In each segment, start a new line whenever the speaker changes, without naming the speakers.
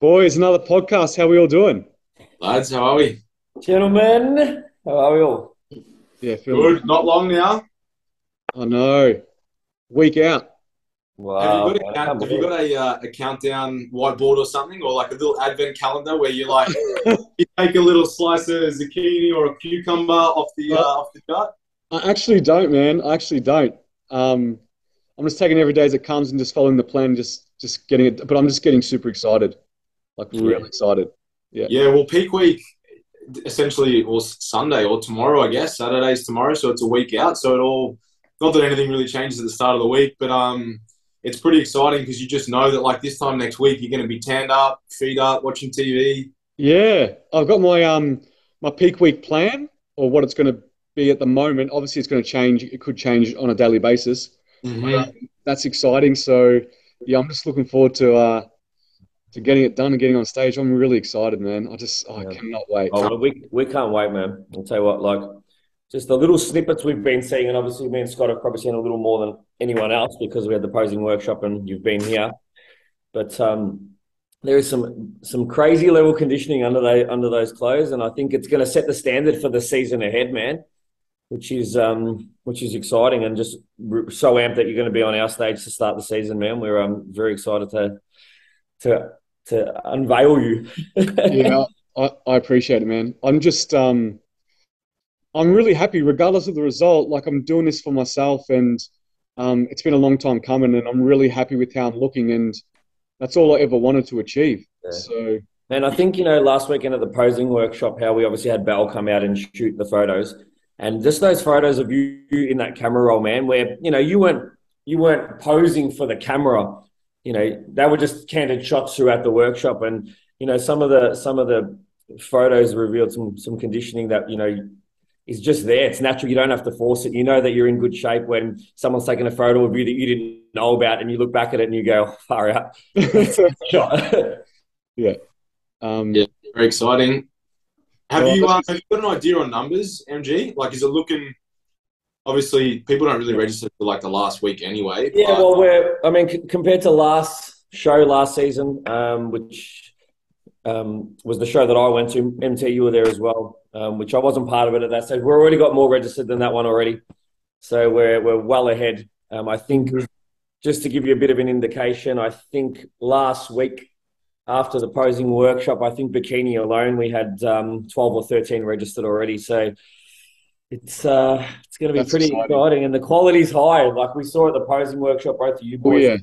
Boys, another podcast. How are we all doing?
Lads, how are we?
Gentlemen, how are we all?
Yeah, feeling
Good. Not long now.
I know. Week out.
Wow.
have you got, a,
man,
have you got a, uh, a countdown whiteboard or something, or like a little advent calendar where you like you take a little slice of zucchini or a cucumber off the uh, off the chart?
I actually don't, man. I actually don't. Um, I'm just taking every day as it comes and just following the plan, just just getting it. But I'm just getting super excited, like
Yeah.
really excited.
Yeah. Yeah. Well, peak week essentially or Sunday or tomorrow, I guess. Saturday's tomorrow, so it's a week out. So it all not that anything really changes at the start of the week, but um, it's pretty exciting because you just know that like this time next week you're going to be tanned up, feet up, watching TV.
Yeah, I've got my um my peak week plan or what it's going to be at the moment. Obviously, it's going to change. It could change on a daily basis. That's exciting. So yeah, I'm just looking forward to uh to getting it done and getting on stage. I'm really excited, man. I just oh, I cannot wait.
Oh, well, we, we can't wait, man. I'll tell you what, like, just the little snippets we've been seeing, and obviously me and Scott have probably seen a little more than anyone else because we had the posing workshop and you've been here. But um, there is some some crazy level conditioning under the, under those clothes, and I think it's going to set the standard for the season ahead, man. Which is um, which is exciting, and just so amped that you're going to be on our stage to start the season, man. We're um, very excited to to to unveil you.
yeah, I, I appreciate it, man. I'm just um I'm really happy regardless of the result. Like I'm doing this for myself and um it's been a long time coming and I'm really happy with how I'm looking and that's all I ever wanted to achieve.
Yeah.
So
And I think, you know, last weekend at the posing workshop, how we obviously had Belle come out and shoot the photos. And just those photos of you in that camera roll, man, where, you know, you weren't you weren't posing for the camera. You know, they were just candid shots throughout the workshop. And, you know, some of the some of the photos revealed some some conditioning that, you know, is just there. It's natural. You don't have to force it. You know that you're in good shape when someone's taking a photo of you that you didn't know about and you look back at it and you go, far out. Shot.
um
Yeah. Very exciting. Have
Well,
you uh, have you got an idea on numbers, MG? Like, is it looking? Obviously, people don't really register for like the last week anyway.
Yeah,
but-
well, we're, I mean, c- compared to last show last season, um, which um, was the show that I went to, MT, you were there as well, um, which I wasn't part of it at that stage. We've already got more registered than that one already. So we're, we're well ahead. Um, I think, just to give you a bit of an indication, I think last week after the posing workshop, I think bikini alone, we had um, 12 or 13 registered already. So it's uh, it's going to be
That's
pretty
exciting.
exciting, and the quality's high. Like we saw at the posing workshop, both of you boys.
Oh, yeah.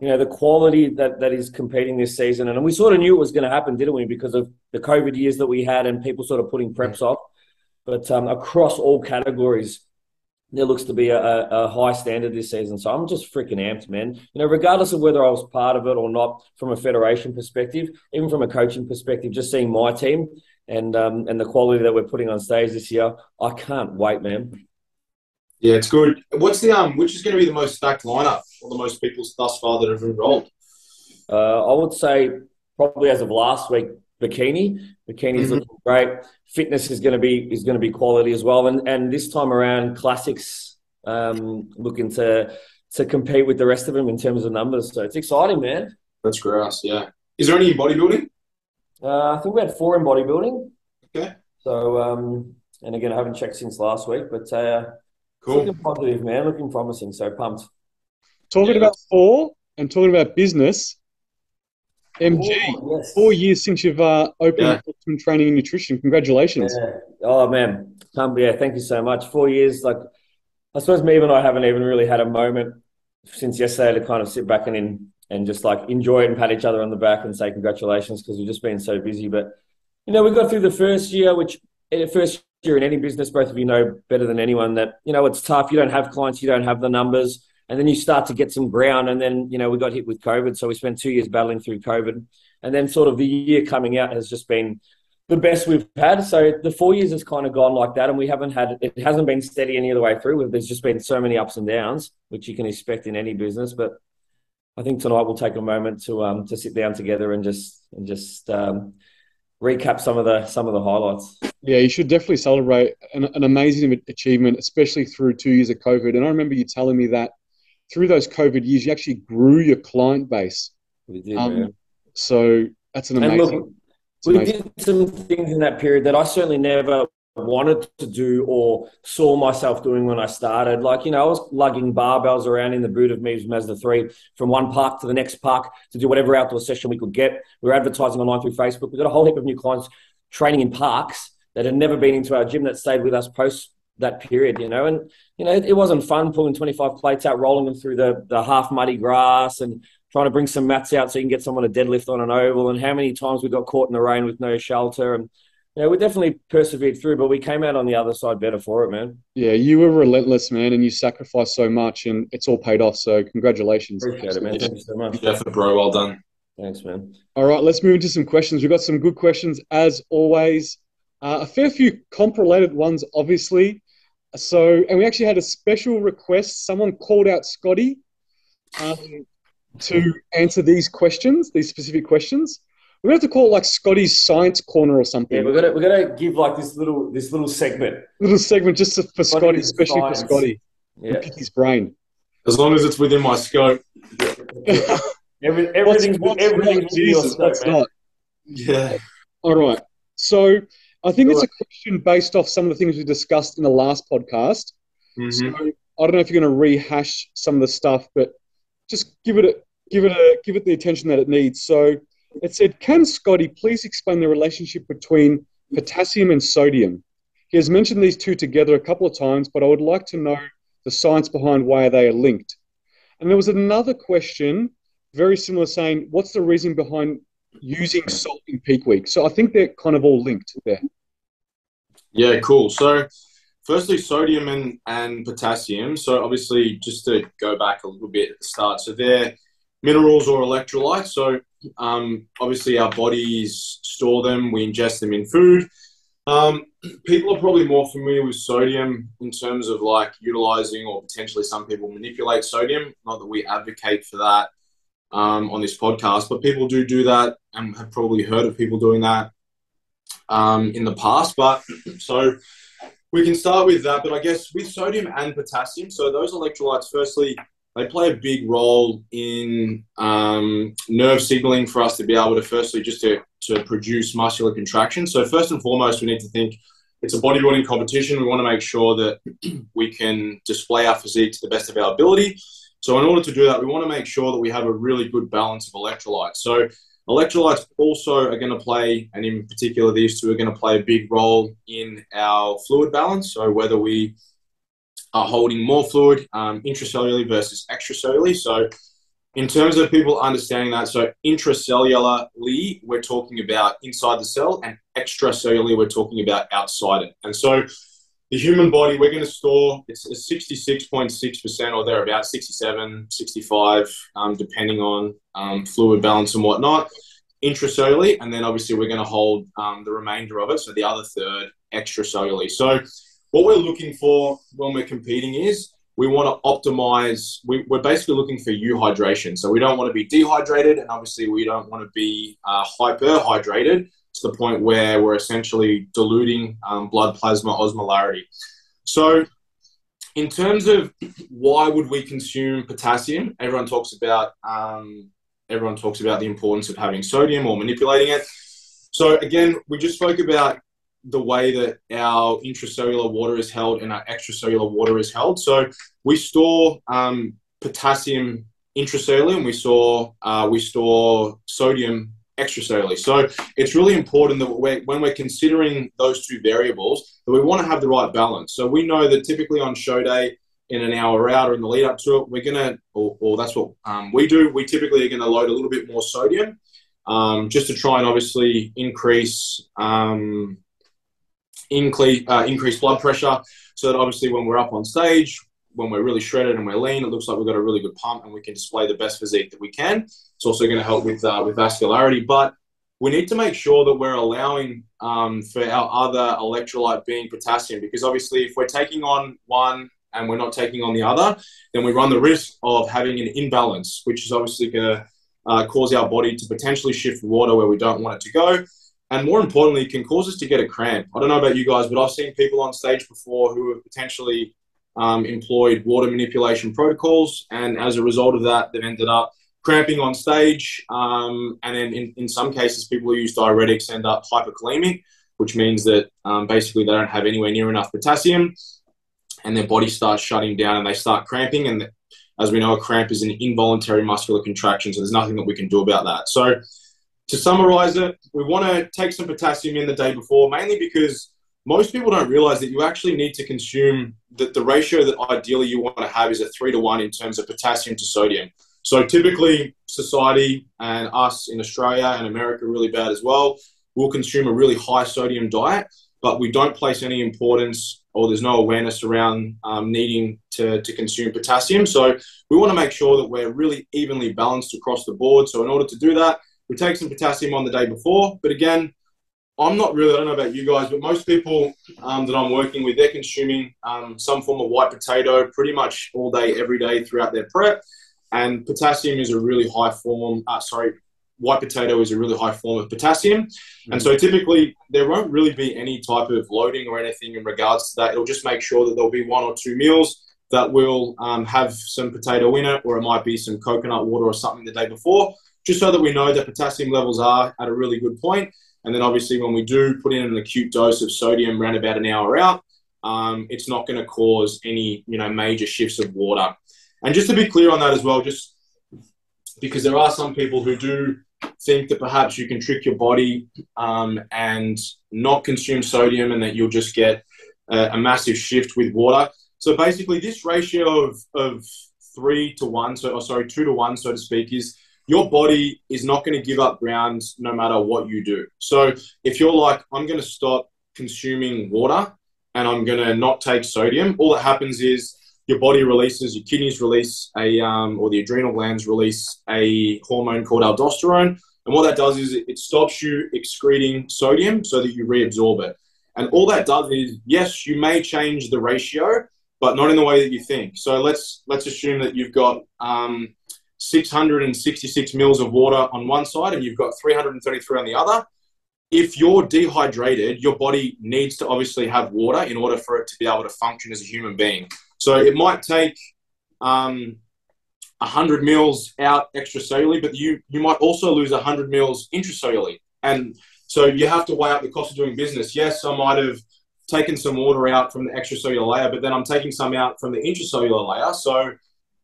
You know the quality that that is competing this season, and we sort of knew it was going to happen, didn't we? Because of the COVID years that we had, and people sort of putting preps off. But um, across all categories, there looks to be a, a, a high standard this season. So I'm just freaking amped, man. You know, regardless of whether I was part of it or not, from a federation perspective, even from a coaching perspective, just seeing my team and um, and the quality that we're putting on stage this year, I can't wait, man.
yeah, it's good. What's the um? Which is going to be the most stacked lineup or the most people thus far that have enrolled?
Uh, I would say probably as of last week, bikini. Bikini is
Mhm.
looking great. Fitness is going to be is going to be quality as well. And and this time around, classics um, looking to to compete with the rest of them in terms of numbers. So it's exciting, man.
That's grass. Yeah. Is there any bodybuilding?
Uh, I think we had four in bodybuilding.
Okay.
So um, and again, I haven't checked since last week, but uh,
Cool.
looking positive, man. Looking promising. So pumped.
talking
Yeah.
about four and talking about business. MG,
Oh, yes.
four years since you've uh, opened
Yeah.
up Optimum Training and Nutrition. Congratulations.
Yeah. Oh man, um, yeah. Thank you so much. Four years. Like, I suppose me and I haven't even really had a moment since yesterday to kind of sit back and in and just like enjoy it and pat each other on the back and say congratulations because we've just been so busy. But you know, we got through the first year, which eh, first year in any business, both of you know better than anyone that you know it's tough. You don't have clients, you don't have the numbers. And then you start to get some ground, and then you know we got hit with COVID, so we spent two years battling through COVID, and then sort of the year coming out has just been the best we've had. So the four years has kind of gone like that, and we haven't had it hasn't been steady any other way through. There's just been so many ups and downs, which you can expect in any business. But I think tonight we'll take a moment to um to sit down together and just and just um, recap some of the some of the highlights.
Yeah, you should definitely celebrate an, an amazing achievement, especially through two years of COVID. And I remember you telling me that through those COVID years, you actually grew your client base.
We did,
Um,
man.
So That's an amazing.
Look, we did some things in that period that I certainly never wanted to do or saw myself doing when I started. Like, you know, I was lugging barbells around in the boot of Meves Mazda 3 from one park to the next park to do whatever outdoor session we could get. We were advertising online through Facebook. We got a whole heap of new clients training in parks that had never been into our gym that stayed with us post that period, you know. And, you know, it, it wasn't fun pulling 25 plates out, rolling them through the, the half muddy grass and trying to bring some mats out so you can get someone to deadlift on an oval. And how many times we got caught in the rain with no shelter. And, yeah, we definitely persevered through, but we came out on the other side better for it, man.
Yeah, you were relentless, man, and you sacrificed so much, and it's all paid off. So, congratulations.
Appreciate it, man. Thank you so much.
Definitely, bro. Well done.
Thanks, man.
All right, let's move into some questions. We've got some good questions as always. Uh, a fair few comp related ones, obviously. So, and we actually had a special request. Someone called out Scotty um, to answer these questions, these specific questions. We're gonna have to call it like Scotty's Science Corner or something.
Yeah, we're gonna we're gonna give like this little this little segment,
little segment just for Scotty, especially science. for Scotty. Yeah, pick his brain.
As long as it's within my scope.
Every, everything's what's, what's everything's Jesus, scope, what's not?
Yeah.
All right. So I think it's a question based off some of the things we discussed in the last podcast. Mm-hmm. So I don't know if you're going to rehash some of the stuff, but just give it a give it a give it the attention that it needs. So it said, Can Scotty please explain the relationship between potassium and sodium? He has mentioned these two together a couple of times, but I would like to know the science behind why they are linked. And there was another question, very similar, saying, What's the reason behind using salt in peak week? So I think they're kind of all linked there.
Yeah, cool. So, firstly, sodium and, and potassium. So, obviously, just to go back a little bit at the start, so they're minerals or electrolytes. So, um, obviously, our bodies store them, we ingest them in food. Um, people are probably more familiar with sodium in terms of like utilizing or potentially some people manipulate sodium. Not that we advocate for that um, on this podcast, but people do do that and have probably heard of people doing that um, in the past. But so we can start with that. But I guess with sodium and potassium, so those electrolytes, firstly, they play a big role in um, nerve signaling for us to be able to firstly just to, to produce muscular contraction. So first and foremost, we need to think it's a bodybuilding competition. We want to make sure that we can display our physique to the best of our ability. So in order to do that, we want to make sure that we have a really good balance of electrolytes. So electrolytes also are going to play, and in particular, these two are going to play a big role in our fluid balance. So whether we are holding more fluid um, intracellularly versus extracellularly. So, in terms of people understanding that, so intracellularly, we're talking about inside the cell, and extracellularly, we're talking about outside it. And so, the human body, we're going to store it's 66.6% or thereabout, 67, 65, um, depending on um, fluid balance and whatnot, intracellularly. And then obviously, we're going to hold um, the remainder of it, so the other third extracellularly. So, what we're looking for when we're competing is we want to optimize. We, are basically looking for euhydration. So we don't want to be dehydrated, and obviously we don't want to be uh, hyperhydrated to the point where we're essentially diluting um, blood plasma osmolarity. So, in terms of why would we consume potassium, everyone talks about um, everyone talks about the importance of having sodium or manipulating it. So again, we just spoke about the way that our intracellular water is held and our extracellular water is held. So we store um, potassium intracellularly, and we store uh, we store sodium extracellularly. So it's really important that we're, when we're considering those two variables, that we want to have the right balance. So we know that typically on show day, in an hour out or in the lead up to it, we're gonna, or, or that's what um, we do. We typically are going to load a little bit more sodium. Um, just to try and obviously increase um, increase, uh, increased blood pressure. So that obviously when we're up on stage, when we're really shredded and we're lean, it looks like we've got a really good pump and we can display the best physique that we can. It's also going to help with uh, with vascularity, but we need to make sure that we're allowing um, for our other electrolyte being potassium, because obviously if we're taking on one and we're not taking on the other, then we run the risk of having an imbalance, which is obviously going to uh, cause our body to potentially shift water where we don't want it to go and more importantly, can cause us to get a cramp. I don't know about you guys, but I've seen people on stage before who have potentially um, employed water manipulation protocols, and as a result of that, they've ended up cramping on stage, um, and then in, in some cases, people who use diuretics end up hyperkalemic, which means that um, basically they don't have anywhere near enough potassium, and their body starts shutting down and they start cramping. And as we know, a cramp is an involuntary muscular contraction, so there's nothing that we can do about that. So to summarize it, we want to take some potassium in the day before, mainly because most people don't realize that you actually need to consume that the ratio that ideally you want to have is a three to one in terms of potassium to sodium. So typically, society and us in Australia and America really bad as well will consume a really high sodium diet, but we don't place any importance or there's no awareness around um, needing to, to consume potassium. So we want to make sure that we're really evenly balanced across the board. So in order to do that, we take some potassium on the day before. But again, I'm not really, I don't know about you guys, but most people um, that I'm working with, they're consuming um, some form of white potato pretty much all day, every day throughout their prep. And potassium is a really high form, uh, sorry, white potato is a really high form of potassium. Mm-hmm. And so typically there won't really be any type of loading or anything in regards to that. It'll just make sure that there'll be one or two meals that will um, have some potato in it, or it might be some coconut water or something the day before, just so that we know that potassium levels are at a really good point. And then obviously when we do put in an acute dose of sodium around about an hour out, um, it's not going to cause any you know major shifts of water. And just to be clear on that as well, just because there are some people who do think that perhaps you can trick your body um, and not consume sodium and that you'll just get a, a, massive shift with water. So basically, this ratio of, of three to one, so or sorry, two to one, so to speak, is your body is not going to give up ground no matter what you do. So if you're like, I'm going to stop consuming water and I'm going to not take sodium, all that happens is your body releases, your kidneys release a, um, or the adrenal glands release a hormone called aldosterone. And what that does is it stops you excreting sodium so that you reabsorb it. And all that does is, yes, you may change the ratio, but not in the way that you think. So let's let's assume that you've got um, 666 mils of water on one side and you've got 333 on the other. If you're dehydrated, your body needs to obviously have water in order for it to be able to function as a human being. So it might take um, 100 mils out extracellularly, but you, you might also lose 100 mils intracellularly. And so you have to weigh up the cost of doing business. Yes, I might have taken some water out from the extracellular layer, but then I'm taking some out from the intracellular layer. So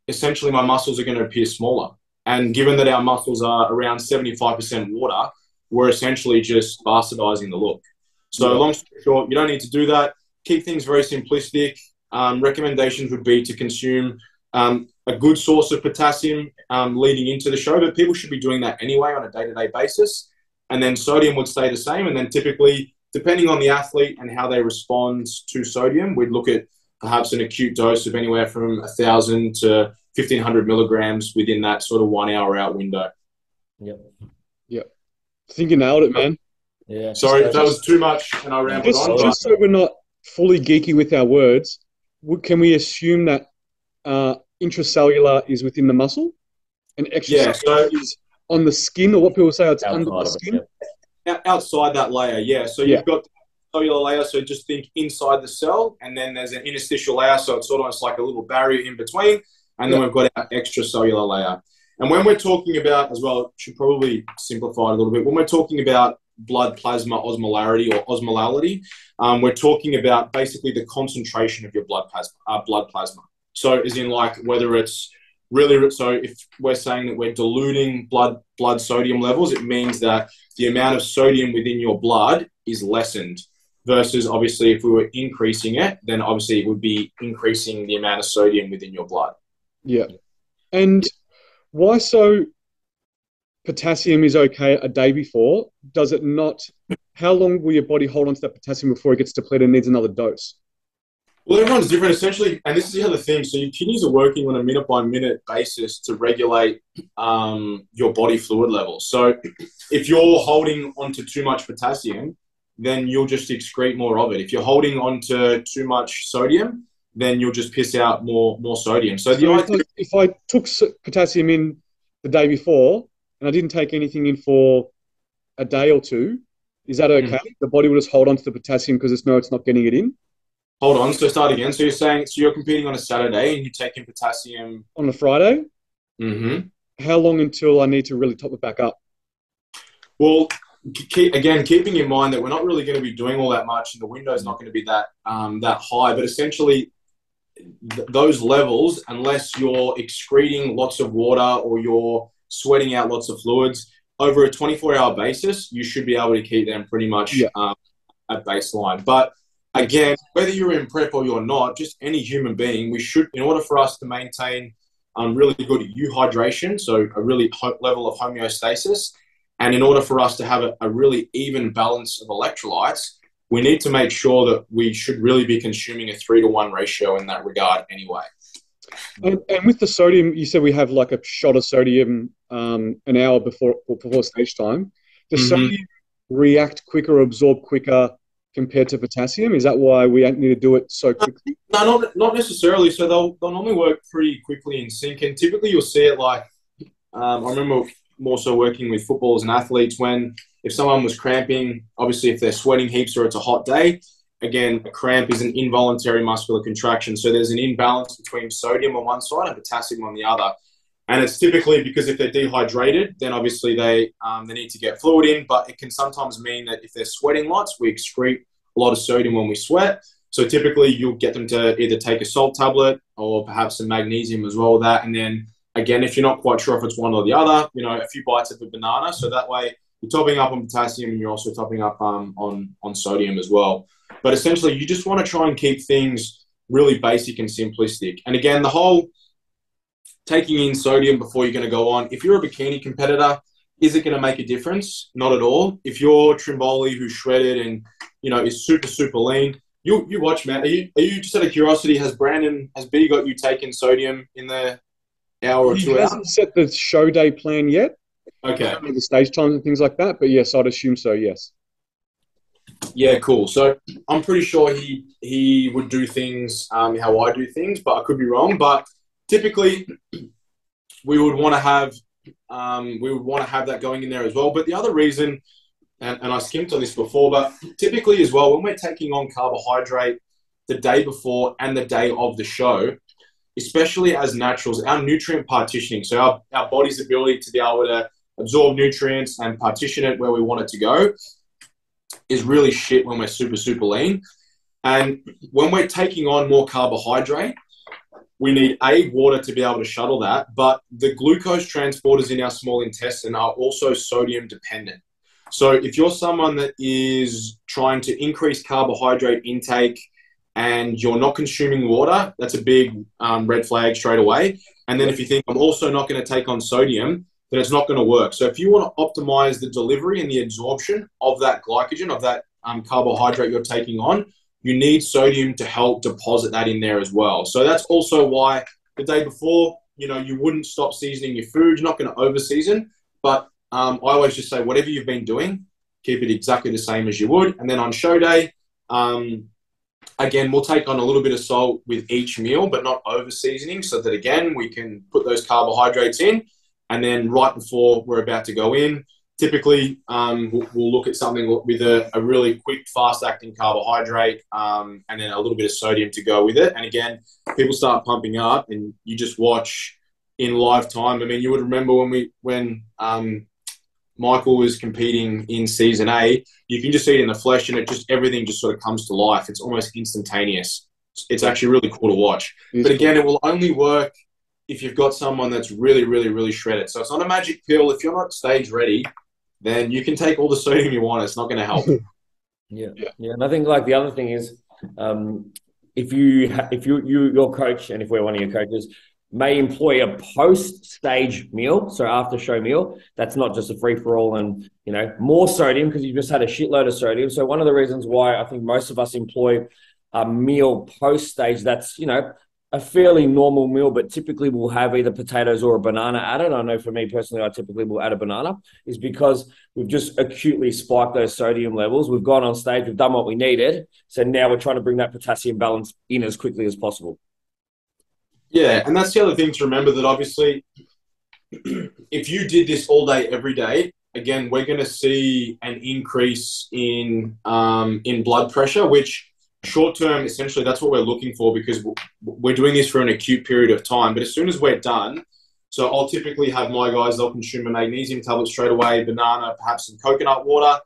essentially, my muscles are going to appear smaller. And given that our muscles are around 75% water, we're essentially just bastardizing the look. So, long story short, you don't need to do that. Keep things very simplistic um, recommendations would be to consume um, a good source of potassium um, leading into the show, but people should be doing that anyway on a day to day basis. And then sodium would stay the same. And then typically, depending on the athlete and how they respond to sodium, we'd look at perhaps an acute dose of anywhere from 1,000 to 1,500 milligrams within that sort of one hour out window.
Yep.
Yep. I think you nailed it, man.
Yeah.
Sorry if that was too much and I rambled
just,
on.
Just so we're not fully geeky with our words, can we assume that uh, intracellular is within the muscle and extracellular yeah, so is on the skin, or what people say it's under the skin?
It, yeah. Outside that layer, yeah. So you've got the cellular layer, so just think inside the cell, and then there's an interstitial layer, so it's sort of like a little barrier in between, and then we've got our extracellular layer. And when we're talking about, as well, should probably simplify it a little bit. When we're talking about blood plasma osmolarity or osmolality, um, we're talking about basically the concentration of your blood plasma. Uh, blood plasma. So, as in like whether it's really so if we're saying that we're diluting blood blood sodium levels, it means that the amount of sodium within your blood is lessened. Versus obviously, if we were increasing it, then obviously it would be increasing the amount of sodium within your blood.
Yeah, and why so potassium is okay a day before, does it not? How long will your body hold on to that potassium before it gets depleted and needs another dose?
Well, everyone's different. Essentially, and this is the other thing. So your kidneys are working on a minute by minute basis to regulate um, your body fluid levels. So if you're holding onto too much potassium, then you'll just excrete more of it. If you're holding on to too much sodium, then you'll just piss out more more sodium. So,
so if, I, if I took potassium in the day before, and I didn't take anything in for a day or two, is that okay? Mm. The body will just hold on to the potassium because it's no, it's not getting it in.
Hold on. So start again. So you're saying so you're competing on a Saturday and you take in potassium
on a Friday.
Mm-hmm.
how long until I need to really top it back up?
Well, keep, again, keeping in mind that we're not really going to be doing all that much, and the window is not going to be that um, that high. But essentially, th- those levels, unless you're excreting lots of water or you're sweating out lots of fluids over a 24-hour basis, you should be able to keep them pretty much yeah. um, at baseline. But again, whether you're in prep or you're not, just any human being, we should, in order for us to maintain um, really good euhydration, so a really ho- level of homeostasis, and in order for us to have a, a really even balance of electrolytes, we need to make sure that we should really be consuming a three to one ratio in that regard anyway.
And, and with the sodium, you said we have like a shot of sodium um, an hour before before stage time. Does mm-hmm. sodium react quicker, absorb quicker compared to potassium? Is that why we need to do it so quickly?
No, not, not necessarily. So they'll, they'll normally work pretty quickly in sync. And typically you'll see it like, um, I remember more so working with footballers and athletes when if someone was cramping, obviously if they're sweating heaps or it's a hot day, again, a cramp is an involuntary muscular contraction. So there's an imbalance between sodium on one side and potassium on the other. And it's typically because if they're dehydrated, then obviously they um, they need to get fluid in. But it can sometimes mean that if they're sweating lots, we excrete a lot of sodium when we sweat. So typically you'll get them to either take a salt tablet or perhaps some magnesium as well with that. And then again, if you're not quite sure if it's one or the other, you know, a few bites of a banana. So that way you're topping up on potassium and you're also topping up um, on, on sodium as well. But essentially you just want to try and keep things really basic and simplistic. And again, the whole taking in sodium before you're going to go on, if you're a bikini competitor, is it going to make a difference? Not at all. If you're Trimboli who's shredded and you know is super super lean, you you watch Matt. Are you, are you just out of curiosity? Has Brandon has B got you taking sodium in the hour or
he
two?
He hasn't set the show day plan yet.
Okay.
The stage times and things like that, but yes, I'd assume so. Yes.
Yeah, cool. So I'm pretty sure he he would do things um, how I do things, but I could be wrong. But typically, we would want to have um, we would want to have that going in there as well. But the other reason, and, and I skimmed on this before, but typically as well, when we're taking on carbohydrate the day before and the day of the show, especially as naturals, our nutrient partitioning, so our, our body's ability to be able to absorb nutrients and partition it where we want it to go, is really shit when we're super, super lean. And when we're taking on more carbohydrate, we need a water to be able to shuttle that, but the glucose transporters in our small intestine are also sodium dependent. So if you're someone that is trying to increase carbohydrate intake and you're not consuming water, that's a big um, red flag straight away. And then if you think I'm also not going to take on sodium, then it's not going to work. So if you want to optimize the delivery and the absorption of that glycogen, of that um, carbohydrate you're taking on, you need sodium to help deposit that in there as well. So that's also why the day before, you know, you wouldn't stop seasoning your food. You're not going to over season, but um, I always just say whatever you've been doing, keep it exactly the same as you would. And then on show day, um, again, we'll take on a little bit of salt with each meal, but not over seasoning, so that again we can put those carbohydrates in. And then right before we're about to go in, typically um, we'll, we'll, look at something with a, a really quick, fast acting carbohydrate um, and then a little bit of sodium to go with it. And again, people start pumping up and you just watch in live time. I mean, you would remember when we, when um, Michael was competing in season A, you can just see it in the flesh and it just, everything just sort of comes to life. It's almost instantaneous. It's actually really cool to watch. But again, it will only work if you've got someone that's really, really, really shredded. So it's not a magic pill. If you're not stage ready, then you can take all the sodium you want. It's not going to help.
yeah. yeah, yeah. And I think like the other thing is, um, if you if you you your coach and if we're one of your coaches may employ a post stage meal, so after show meal. That's not just a free for all and you know more sodium because you've just had a shitload of sodium. So one of the reasons why I think most of us employ a meal post stage that's you know a fairly normal meal, but typically we'll have either potatoes or a banana added. I know for me personally, I typically will add a banana, is because we've just acutely spiked those sodium levels. We've gone on stage, we've done what we needed. So now we're trying to bring that potassium balance in as quickly as possible.
Yeah, and that's the other thing to remember that obviously, if you did this all day, every day, again, we're going to see an increase in um, in blood pressure, which short term, essentially, that's what we're looking for because we're doing this for an acute period of time. But as soon as we're done, So I'll typically have my guys, they'll consume a magnesium tablet straight away, banana, perhaps some coconut water,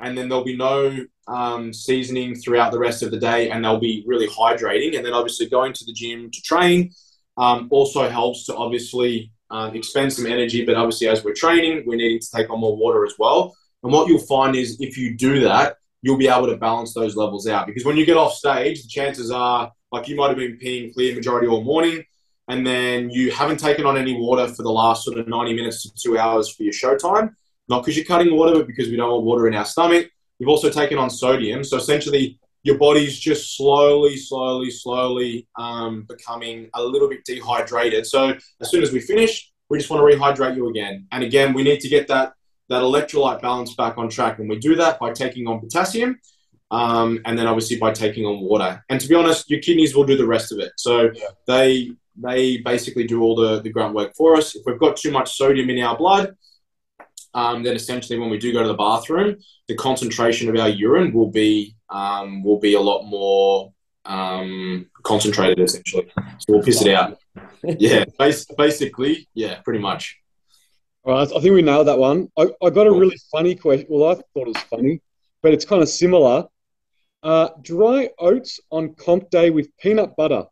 and then there'll be no um, seasoning throughout the rest of the day, and they'll be really hydrating. And then obviously going to the gym to train um, also helps to obviously um, expend some energy, but obviously as we're training, we're needing to take on more water as well. And what you'll find is if you do that, you'll be able to balance those levels out. Because when you get off stage, the chances are like you might have been peeing clear majority all morning, and then you haven't taken on any water for the last sort of 90 minutes to two hours for your show time. Not because you're cutting water, but because we don't want water in our stomach. You've also taken on sodium. So essentially, your body's just slowly, slowly, slowly um, becoming a little bit dehydrated. So as soon as we finish, we just want to rehydrate you again. And again, we need to get that that electrolyte balance back on track. And we do that by taking on potassium um, and then obviously by taking on water. And to be honest, your kidneys will do the rest of it. So yeah. they they basically do all the, the grunt work for us. If we've got too much sodium in our blood, um, then essentially when we do go to the bathroom, the concentration of our urine will be um, will be a lot more um, concentrated essentially. So we'll piss it out. Yeah, basically, yeah, pretty much.
All right, I think we nailed that one. I, I got a really funny question. Well, I thought it was funny, but it's kind of similar. Uh, dry oats on comp day with peanut butter.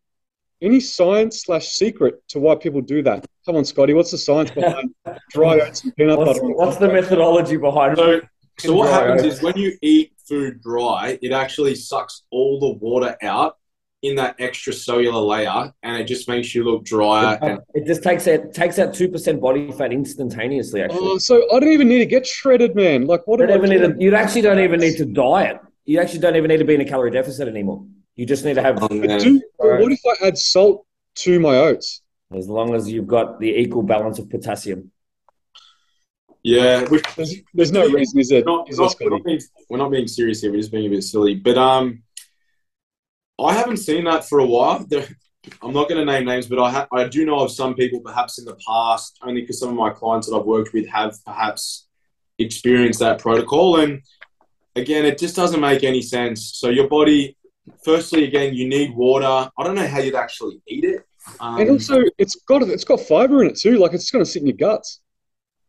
Any science slash secret to why people do that? Come on, Scotty. What's the science behind dry oats and peanut
what's,
butter?
What's the methodology behind
so, it? So what happens oats. is when you eat food dry, it actually sucks all the water out in that extracellular layer, and it just makes you look drier.
It, it just takes out takes out two percent body fat instantaneously. Oh, actually, oh,
so I don't even need to get shredded, man. Like what?
You, don't even need to, you actually don't even need to diet. You actually don't even need to be in a calorie deficit anymore. You just need to have. Oh,
do, what if I add salt to my oats?
As long as you've got the equal balance of potassium.
Yeah,
which, there's, there's, no reason, is there?
Not, is not, we're, not being, we're not being serious here. We're just being a bit silly. But um, I haven't seen that for a while. I'm not going to name names, but I ha- I do know of some people, perhaps in the past, only because some of my clients that I've worked with have perhaps experienced that protocol. And again, it just doesn't make any sense. So your body, firstly, again, you need water. I don't know how you'd actually eat it.
Um, and also, it's got it's got fiber in it too. Like it's going to sit in your guts.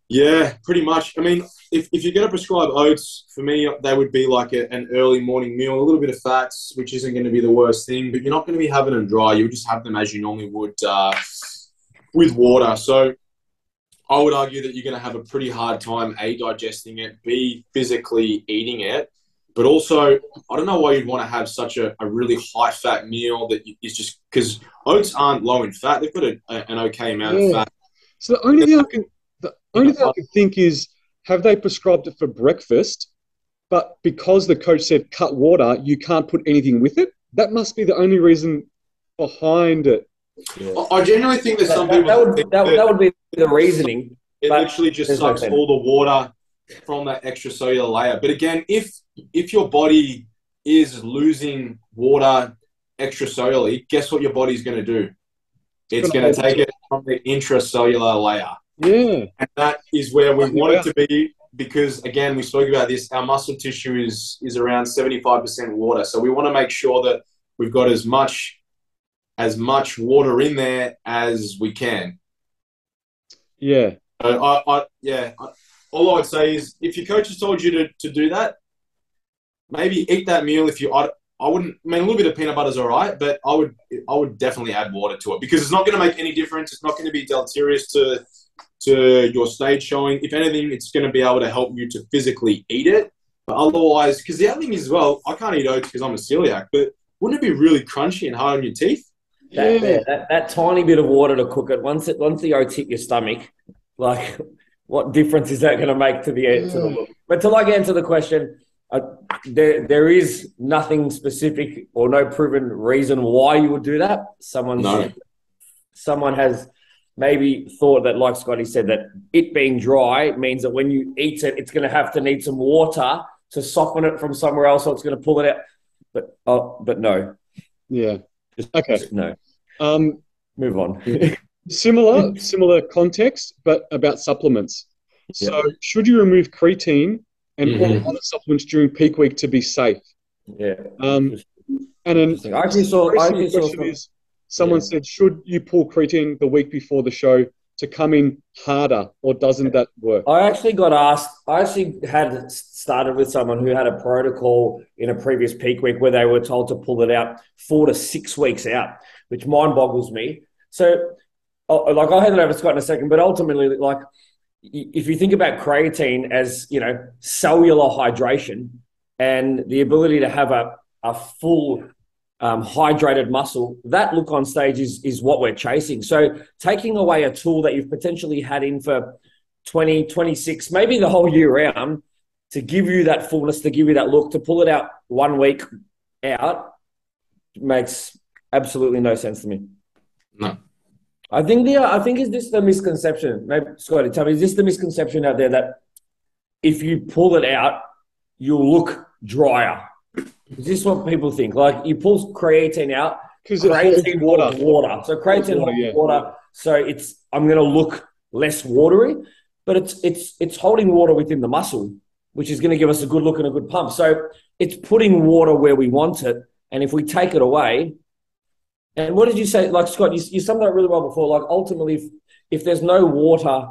Yeah, pretty much. I mean, if, if you're going to prescribe oats, for me, they would be like a, an early morning meal, a little bit of fats, which isn't going to be the worst thing, but you're not going to be having them dry. You'll just have them as you normally would uh, with water. So I would argue that you're going to have a pretty hard time, A, digesting it, B, physically eating it. But also, I don't know why you'd want to have such a, a really high fat meal that is just because oats aren't low in fat. They've got a, a, an okay amount yeah. of fat.
So the only thing I can the only thing I can think is have they prescribed it for breakfast, but because the coach said cut water, you can't put anything with it? That must be the only reason behind it.
Yeah. I genuinely think that some
that,
people
that would, that, that, that, would be the reasoning.
It literally just sucks no all the water from that extracellular layer. But again, if if your body is losing water extracellularly, guess what your body's going to do? It's going to take it from the intracellular layer.
Yeah.
And that is where we want it to be because again, we spoke about this, our muscle tissue is is around 75% water. So we want to make sure that we've got as much as much water in there as we can.
Yeah.
So I, I yeah, all I would say is if your coach has told you to, to do that, maybe eat that meal if you I, I wouldn't I mean a little bit of peanut butter is all right, but I would I would definitely add water to it because it's not going to make any difference. It's not going to be deleterious to to your stage showing. If anything, it's going to be able to help you to physically eat it. But otherwise, because the other thing is, well, I can't eat oats because I'm a celiac, but wouldn't it be really crunchy and hard on your teeth?
That, yeah. that, that, tiny bit of water to cook it, once it once the oats hit your stomach, like what difference is that going to make to the, yeah. to the look? But to like answer the question, uh, there there is nothing specific or no proven reason why you would do that. Someone no. someone has maybe thought that, like Scotty said, that it being dry means that when you eat it, it's going to have to need some water to soften it from somewhere else, so it's going to pull it out. But oh, but no.
Yeah.
Just,
okay.
Just no.
Um,
move on.
similar, similar context, but about supplements. So, yeah. should you remove creatine and mm-hmm. supplements during peak week to be safe?
Yeah.
Um, and an
I actually saw. I actually saw.
Is, Someone yeah. said, should you pull creatine the week before the show to come in harder, or doesn't that work?
I actually got asked. I actually had started with someone who had a protocol in a previous peak week where they were told to pull it out four to six weeks out, which mind boggles me. So, oh, like I'll hand it over to Scott in a second, but ultimately, like if you think about creatine as you know cellular hydration and the ability to have a, a full um, hydrated muscle, that look on stage is, is what we're chasing. So taking away a tool that you've potentially had in for 20, 26, maybe the whole year round to give you that fullness, to give you that look, to pull it out one week out makes absolutely no sense to me. I think the I think is this the misconception? Maybe Scotty, tell me, is this the misconception out there that if you pull it out, you'll look drier? Is this what people think? Like you pull creatine out
because creatine
water. water. So creatine water, yeah. water. So it's I'm going to look less watery, but it's it's it's holding water within the muscle, which is going to give us a good look and a good pump. So it's putting water where we want it, and if we take it away, and what did you say? Like Scott, you, you summed up really well before. Like ultimately, if, if there's no water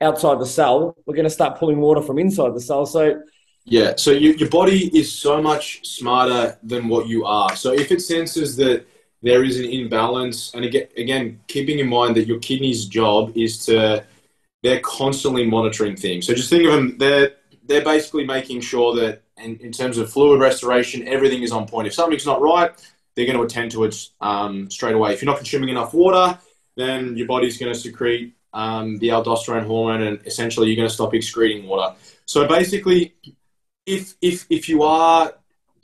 outside the cell, we're going to start pulling water from inside the cell. So
yeah, so you, your body is so much smarter than what you are. So if it senses that there is an imbalance, and again, again, keeping in mind that your kidney's job is to, they're constantly monitoring things. So just think of them, they're, they're basically making sure that in, in terms of fluid restoration, everything is on point. If something's not right, they're going to attend to it um, straight away. If you're not consuming enough water, then your body's going to secrete um, the aldosterone hormone, and essentially you're going to stop excreting water. So basically, if if if you are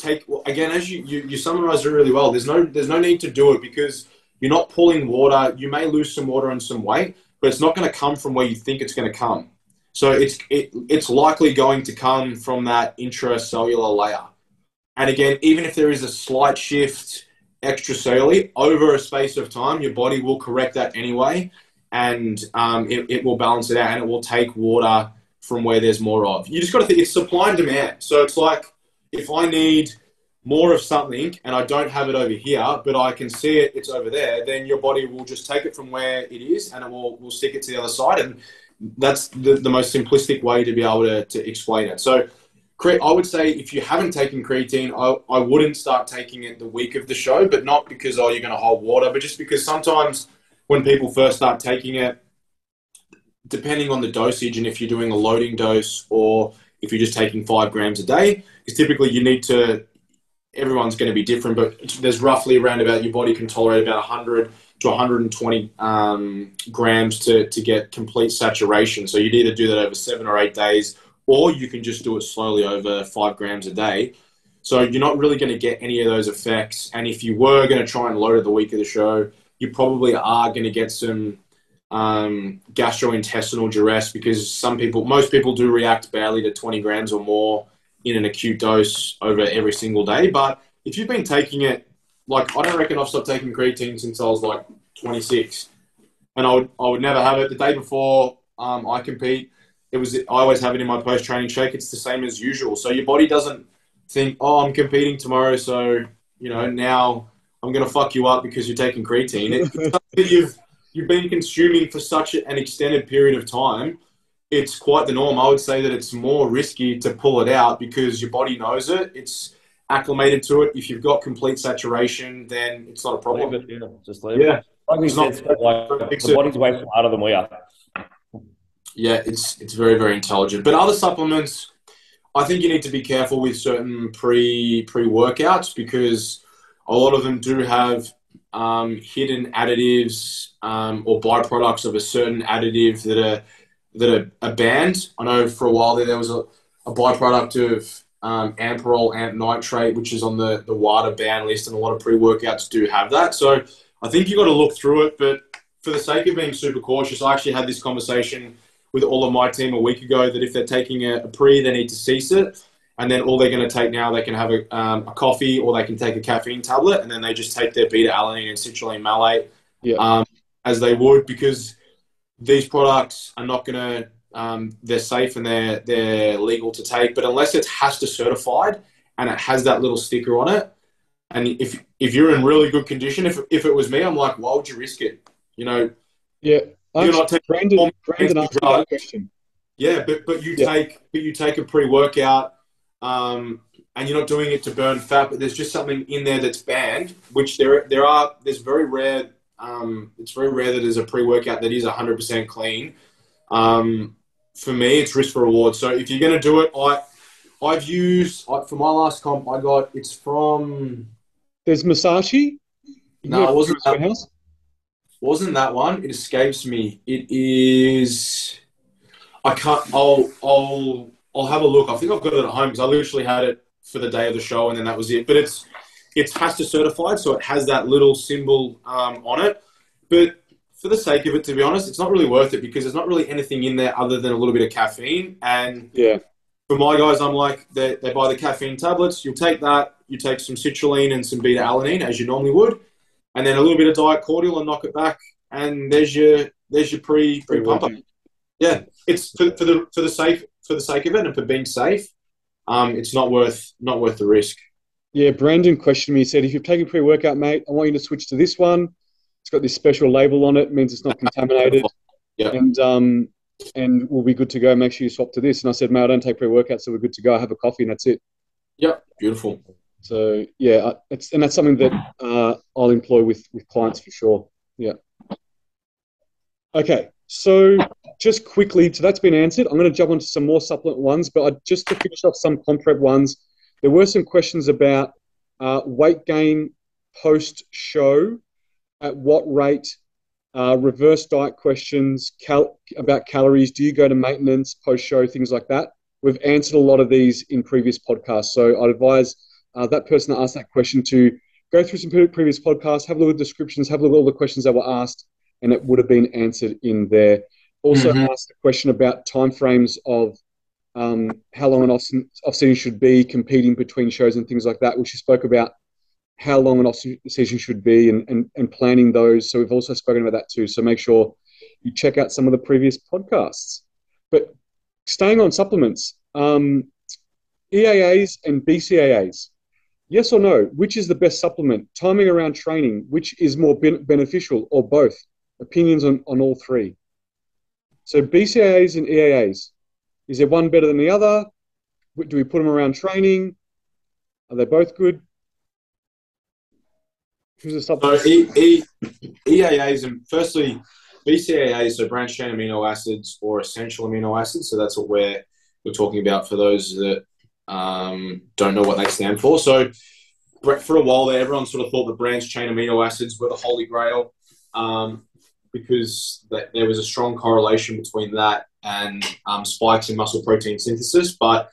take again as you, you you summarized it really well there's no there's no need to do it because you're not pulling water you may lose some water and some weight but it's not going to come from where you think it's going to come so it's it, it's likely going to come from that intracellular layer and again even if there is a slight shift extracellularly over a space of time your body will correct that anyway and um, it, it will balance it out and it will take water from where there's more of. You just got to think it's supply and demand. So it's like if I need more of something and I don't have it over here, but I can see it, it's over there, then your body will just take it from where it is and it will, will stick it to the other side. And that's the, the most simplistic way to be able to, to explain it. So I would say if you haven't taken creatine, I, I wouldn't start taking it the week of the show, but not because, oh, you're going to hold water, but just because sometimes when people first start taking it, depending on the dosage and if you're doing a loading dose or if you're just taking five grams a day, because typically you need to, everyone's going to be different, but there's roughly around about your body can tolerate about 100 to 120 um, grams to, to get complete saturation. So you'd either do that over seven or eight days, or you can just do it slowly over five grams a day. So you're not really going to get any of those effects. And if you were going to try and load it the week of the show, you probably are going to get some um, gastrointestinal duress because some people, most people do react badly to 20 grams or more in an acute dose over every single day. But if you've been taking it, like I don't reckon I've stopped taking creatine since I was like 26, and I would I would never have it the day before um, I compete. It was I always have it in my post training shake. It's the same as usual. So your body doesn't think, oh, I'm competing tomorrow, so you know now I'm gonna fuck you up because you're taking creatine. It, you've you've been consuming for such an extended period of time, it's quite the norm. I would say that it's more risky to pull it out because your body knows it. It's acclimated to it. If you've got complete saturation, then it's not a problem.
Leave it, yeah. Just leave yeah. it. Like we said, like, the body's way smarter than we are.
Yeah, it's it's very very intelligent. But other supplements, I think you need to be careful with certain pre pre workouts because a lot of them do have um, hidden additives um, or byproducts of a certain additive that are that are, are, banned. I know for a while there, there was a, a byproduct of um, Amparol amp nitrate, which is on the, the WADA ban list, and a lot of pre workouts do have that. So I think you've got to look through it. But for the sake of being super cautious, I actually had this conversation with all of my team a week ago that if they're taking a, a pre, they need to cease it and then all they're going to take now, they can have a, um, a, coffee or they can take a caffeine tablet, and then they just take their beta alanine and citrulline malate yeah. um, as they would because these products are not going to. Um, they're safe and they're they're legal to take, but unless it's HASTA certified and it has that little sticker on it, and if if you're in really good condition, if if it was me, I'm like, why would you risk it? You know.
Yeah.
You're not taking
Brandon, Brandon asked that question.
Yeah, but but you yeah. take but you take a pre-workout, um, and you're not doing it to burn fat, but there's just something in there that's banned, which there there are there's very rare. Um, it's very rare that there's a pre-workout that is 100% clean. Um, for me, it's risk for reward. So if you're going to do it, I I've used I, for my last comp. I got it's from.
There's Masashi.
No, it wasn't that, wasn't that one. It escapes me. It is. I can't. I'll. I'll. I'll have a look. I think I've got it at home because I literally had it for the day of the show, and then that was it. But it's it's HASTA certified, so it has that little symbol um, on it. But for the sake of it, to be honest, it's not really worth it because there's not really anything in there other than a little bit of caffeine. And
yeah,
for my guys, I'm like they, they buy the caffeine tablets. You'll take that. You take some citrulline and some beta alanine as you normally would, and then a little bit of diet cordial and knock it back. And there's your there's your pre pre pumper. Yeah, it's for, for the for the safe for the sake of it and for being safe. Um, it's not worth not worth the risk.
Yeah, Brandon questioned me. He said, "If you've taken pre workout, mate, I want you to switch to this one. It's got this special label on it. means it's not contaminated.
yeah.
And um, and we'll be good to go. Make sure you swap to this." And I said, "Mate, I don't take pre workout, so we're good to go. I have a coffee, and that's it."
Yep, beautiful.
So yeah, it's and that's something that uh, I'll employ with with clients for sure. Yeah. Okay, so just quickly, so that's been answered. I'm going to jump onto some more supplement ones, but I, just to finish off some comp prep ones, there were some questions about uh, weight gain post show, at what rate, uh, reverse diet questions cal- about calories. Do you go to maintenance post show, things like that? We've answered a lot of these in previous podcasts, so I'd advise uh, that person that asked that question to go through some previous podcasts, have a look at the descriptions, have a look at all the questions that were asked, and it would have been answered in there. Also mm-hmm. asked a question about timeframes of um, how long an off, off season should be, competing between shows and things like that, which you spoke about how long an off season should be and, and, and planning those. So we've also spoken about that too. So make sure you check out some of the previous podcasts. But staying on supplements, um, EAAs and BCAAs. Yes or no? Which is the best supplement? Timing around training, which is more ben- beneficial, or both? Opinions on, on all three. So BCAAs and EAAs. Is there one better than the other? Do we put them around training? Are they both good?
Who's the supplement? So e, e, EAAs and firstly BCAAs, so branched chain amino acids or essential amino acids. So that's what we're we're talking about for those that um, don't know what they stand for. So for a while there, everyone sort of thought the branched chain amino acids were the holy grail um, because there was a strong correlation between that and um, spikes in muscle protein synthesis. But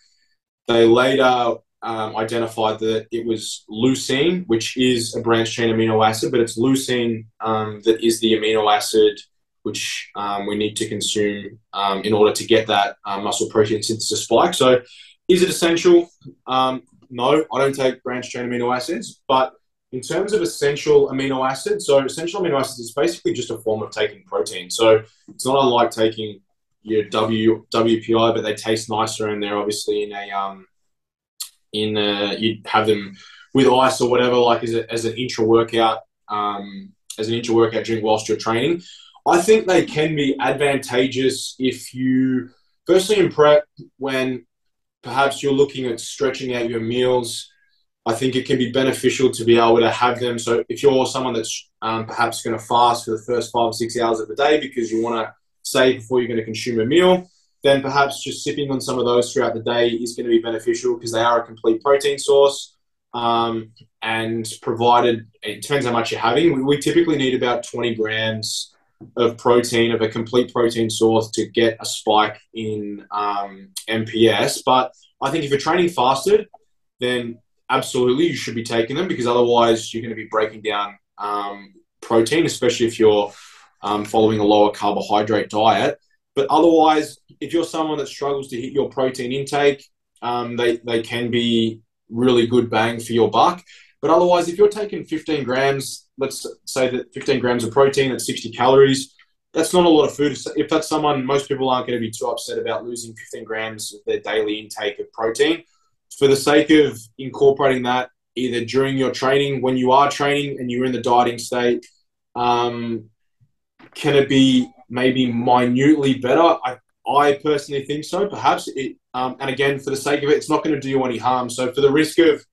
they later um, identified that it was leucine, which is a branched chain amino acid, but it's leucine um, that is the amino acid which um, we need to consume um, in order to get that uh, muscle protein synthesis spike. So is it essential? Um, no, I don't take branched chain amino acids, but in terms of essential amino acids, so essential amino acids is basically just a form of taking protein. So it's not unlike taking your W WPI, but they taste nicer and they're obviously in a um in a, you'd have them with ice or whatever, like as, a, as an intra workout um, as an intra workout drink whilst you're training. I think they can be advantageous if you firstly in prep when perhaps you're looking at stretching out your meals. I think it can be beneficial to be able to have them. So if you're someone that's um, perhaps going to fast for the first five or six hours of the day because you want to save before you're going to consume a meal, then perhaps just sipping on some of those throughout the day is going to be beneficial because they are a complete protein source. Um, and provided it depends how much you're having, we, we typically need about 20 grams of protein of a complete protein source to get a spike in um, MPS. But I think if you're training fasted, then absolutely you should be taking them because otherwise you're going to be breaking down um, protein, especially if you're um, following a lower carbohydrate diet. But otherwise, if you're someone that struggles to hit your protein intake, um, they, they can be really good bang for your buck. But otherwise, if you're taking 15 grams, let's say that 15 grams of protein at 60 calories, that's not a lot of food. If that's someone, most people aren't going to be too upset about losing 15 grams of their daily intake of protein. For the sake of incorporating that either during your training, when you are training and you're in the dieting state, um, can it be maybe minutely better. I, I personally think so. Perhaps it, um, and again, for the sake of it, it's not going to do you any harm. So, for the risk of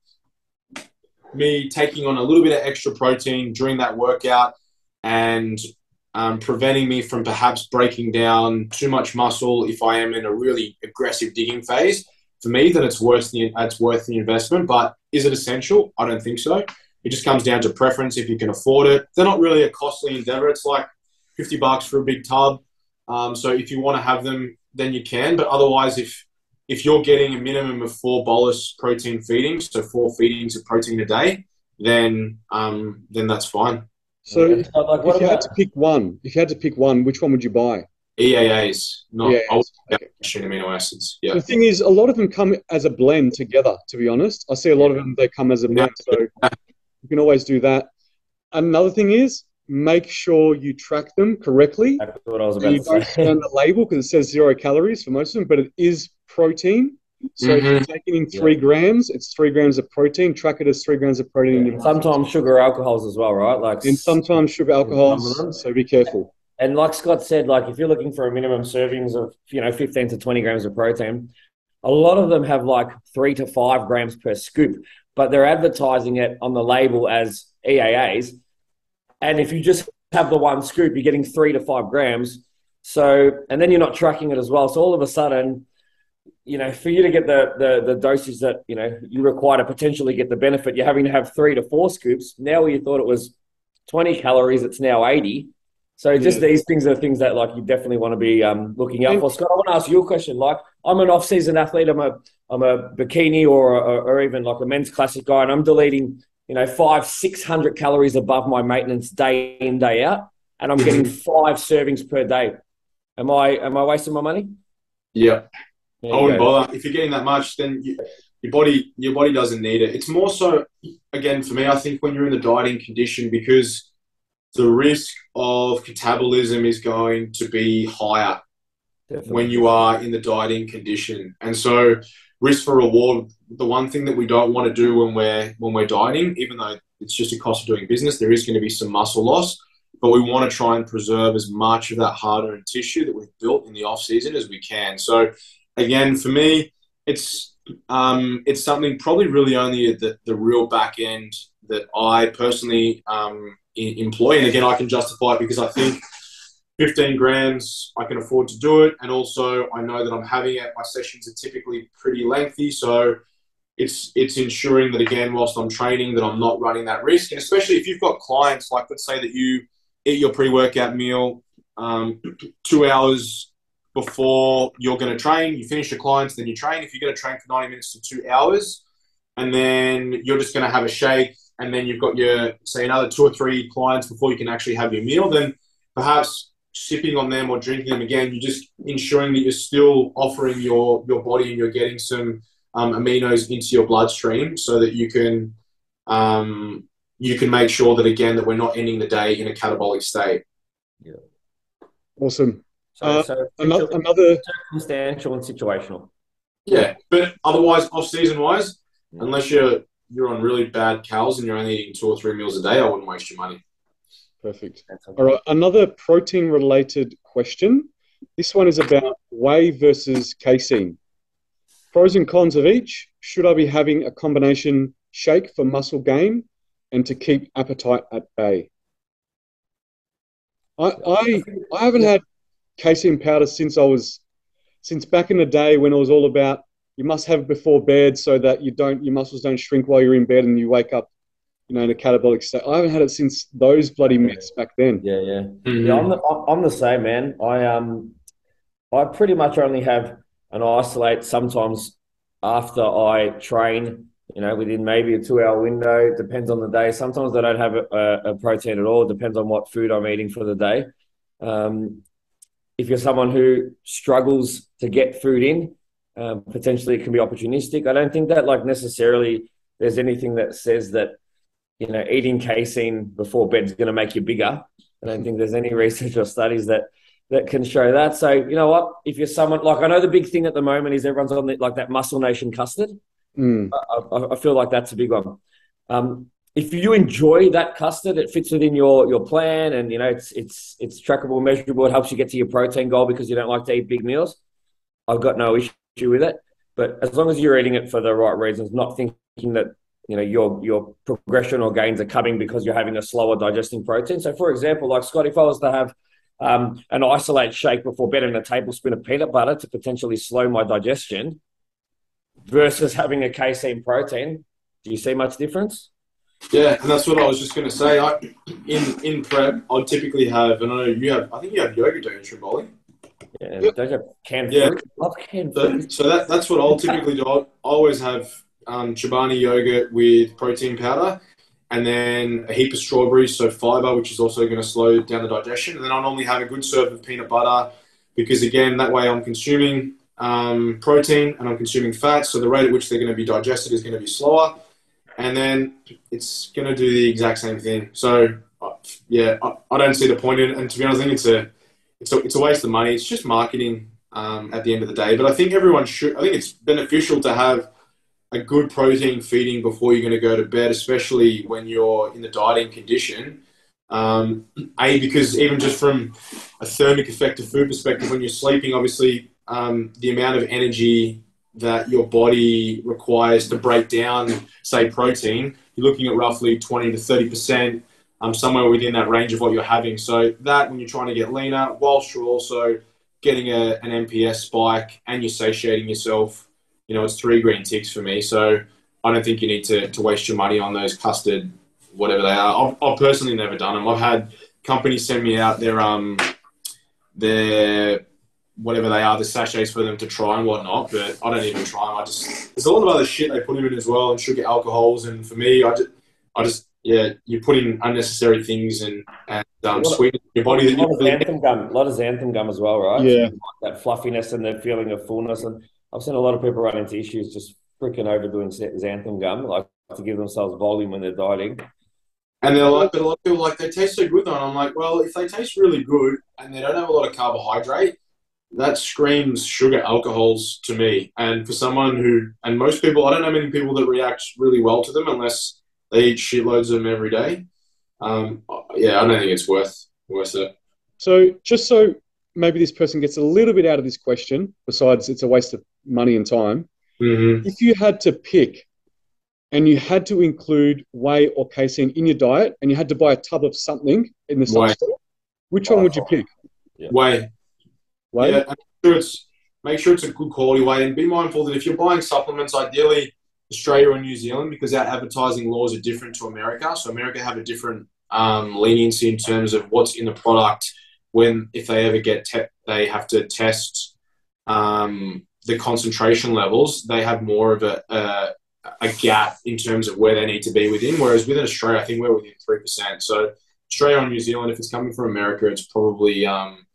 me taking on a little bit of extra protein during that workout and um, preventing me from perhaps breaking down too much muscle if I am in a really aggressive digging phase, for me, then it's worth the it's worth the investment. But is it essential? I don't think so. It just comes down to preference. If you can afford it, they're not really a costly endeavor. It's like fifty bucks for a big tub. Um, so if you want to have them, then you can. But otherwise, if if you're getting a minimum of four bolus protein feedings, so four feedings of protein a day, then um, then that's fine.
So, like, if you had to pick one, if you had to pick one, which one would you buy?
EAAs, not EAAs. Okay. amino acids. Yeah.
The thing is, a lot of them come as a blend together. To be honest, I see a lot of them they come as a blend, so you can always do that. Another thing is, make sure you track them correctly.
That's what I was about
you
to
don't
say.
scan the label because it says zero calories for most of them, but it is protein. So if you're mm-hmm. taking in three grams, it's three grams of protein. Track it as three grams of protein. in your
Sometimes sugar alcohols as well, right? Like
and sometimes sugar
some of them.
alcohols. So be careful.
And like Scott said, like if you're looking for a minimum servings of you know 15 to 20 grams of protein, a lot of them have like three to five grams per scoop, but they're advertising it on the label as EAAs. And if you just have the one scoop, you're getting three to five grams. So and then you're not tracking it as well. So all of a sudden, you know, for you to get the the the dosage that you know you require to potentially get the benefit, you're having to have three to four scoops. Now you thought it was 20 calories, it's now 80. So just
Yeah.
these things are things that like you definitely want to be um, looking out for. Scott, I want to ask you a question. Like I'm an off-season athlete. I'm a I'm a bikini or or, or even like a men's classic guy, and I'm deleting you know five six hundred calories above my maintenance day in day out, and I'm getting five servings per day. Am I am I wasting my money?
Yeah.
There
I wouldn't
go.
bother. If you're getting that much, then you, your body your body doesn't need it. It's more so, again, for me, I think when you're in the dieting condition, because the risk of catabolism is going to be higher
Definitely.
when you are in the dieting condition. And so risk for reward, the one thing that we don't want to do when we're when we're dieting, even though it's just a cost of doing business, there is going to be some muscle loss. But we want to try and preserve as much of that hard-earned tissue that we've built in the off season as we can. So again, for me, it's um, it's something probably really only at the, the real back end that I personally um, employ. And again, I can justify it because I think 15 grams, I can afford to do it. And also, I know that I'm having it. My sessions are typically pretty lengthy. So it's it's ensuring that, again, whilst I'm training, that I'm not running that risk. And especially if you've got clients, like let's say that you eat your pre workout meal um, two hours before you're going to train, you finish your clients, then you train. If you're going to train for 90 minutes to two hours, and then you're just going to have a shake, and then you've got your, say, another two or three clients before you can actually have your meal, then perhaps sipping on them or drinking them again, you're just ensuring that you're still offering your, your body and you're getting some um, aminos into your bloodstream so that you can um, you can make sure that again that we're not ending the day in a catabolic state. Yeah.
Awesome.
So,
Uh,
so
Another, another
circumstantial and situational.
Yeah, but otherwise, off season wise, unless you're you're on really bad cows and you're only eating two or three meals a day, I wouldn't waste your money.
perfect. All right, another protein related question. This one is about whey versus casein. Pros and cons of each. Should I be having a combination shake for muscle gain and to keep appetite at bay? I I, I haven't had casein powder since I was since back in the day when it was all about you must have it before bed so that you don't your muscles don't shrink while you're in bed and you wake up, you know, in a catabolic state. I haven't had it since those bloody myths back then.
Yeah, yeah. Yeah, I'm the, I'm- I'm the same, man. I um, I pretty much only have an isolate sometimes after I train. You know, within maybe a two-hour window. Depends on the day. Sometimes I don't have a, a, protein at all. It depends on what food I'm eating for the day. Um, if you're someone who struggles to get food in, um, potentially it can be opportunistic. I don't think that like necessarily there's anything that says that you know eating casein before bed is going to make you bigger. I don't think there's any research or studies that that can show that. So you know what? If you're someone like I know the big thing at the moment is everyone's on the, like that Muscle Nation custard.
Mm.
I, I, I feel like that's a big one. Um, if you enjoy that custard, it fits within your your plan, and you know it's it's it's trackable, measurable. It helps you get to your protein goal because you don't like to eat big meals. I've got no issue with it, but as long as you're eating it for the right reasons, not thinking that you know your your progression or gains are coming because you're having a slower digesting protein. So, for example, like Scott, if I was to have um, an isolate shake before bed and a tablespoon of peanut butter to potentially slow my digestion, versus having a casein protein, do you see much difference?
Yeah, and that's what I was just going to say. I, in in prep, I typically have, and I know you have. I think you have yogurt, don't you, Trimboli?
Yeah, yep. don't you have canned yeah. fruit? Love canned
so,
fruit.
So that, that's what I'll typically do. I always have um, Chobani yogurt with protein powder, and then a heap of strawberries, so fiber, which is also going to slow down the digestion. And then I'll normally have a good serve of peanut butter, because again, that way I'm consuming um, protein and I'm consuming fat, so the rate at which they're going to be digested is going to be slower and then it's going to do the exact same thing. So, uh, yeah, I, I, don't see the point in it. And to be honest, I think it's a, it's a, it's a waste of money. It's just marketing um, at the end of the day. But I think everyone should, I think it's beneficial to have a good protein feeding before you're going to go to bed, especially when you're in the dieting condition. Um, a, because even just from a thermic effect of food perspective, when you're sleeping, obviously um, the amount of energy that your body requires to break down, say, protein, you're looking at roughly 20 to 30%, um, somewhere within that range of what you're having. So that when you're trying to get leaner, whilst you're also getting a, an MPS spike and you're satiating yourself, you know, it's three green ticks for me. So I don't think you need to, to waste your money on those custard, whatever they are. I've, I've personally never done them. I've had companies send me out their um their whatever they are, the sachets for them to try and whatnot. But I don't even try them. I just there's a lot of other shit they put them in as well, and sugar alcohols. And for me, I just, I just yeah, you put in unnecessary things and and um, sweeten your body.
A lot of xanthan gum, a lot of xanthan gum as well, right?
Yeah,
that fluffiness and the feeling of fullness. And I've seen a lot of people run into issues just freaking overdoing xanthan gum, like to give themselves volume when they're dieting.
And they're like, but a lot of people like they taste so good though. And I'm like, well, if they taste really good and they don't have a lot of carbohydrate, that screams sugar alcohols to me. And for someone who, and most people, I don't know many people that react really well to them unless they eat shitloads of them every day. Um, yeah, I don't think it's worth worth it.
So just so maybe this person gets a little bit out of this question, besides it's a waste of money and time.
Mm-hmm.
If you had to pick, and you had to include whey or casein in your diet, and you had to buy a tub of something in the store, which one would you pick?
Yeah. Whey. Whey? Yeah, make sure it's make sure it's a good quality whey, and be mindful that if you're buying supplements, ideally Australia or New Zealand, because our advertising laws are different to America. So America have a different um, leniency in terms of what's in the product. When if they ever get te- they have to test um, the concentration levels, they have more of a, a a gap in terms of where they need to be within. Whereas within Australia, I think we're within three percent. So Australia or New Zealand, if it's coming from America, it's probably um,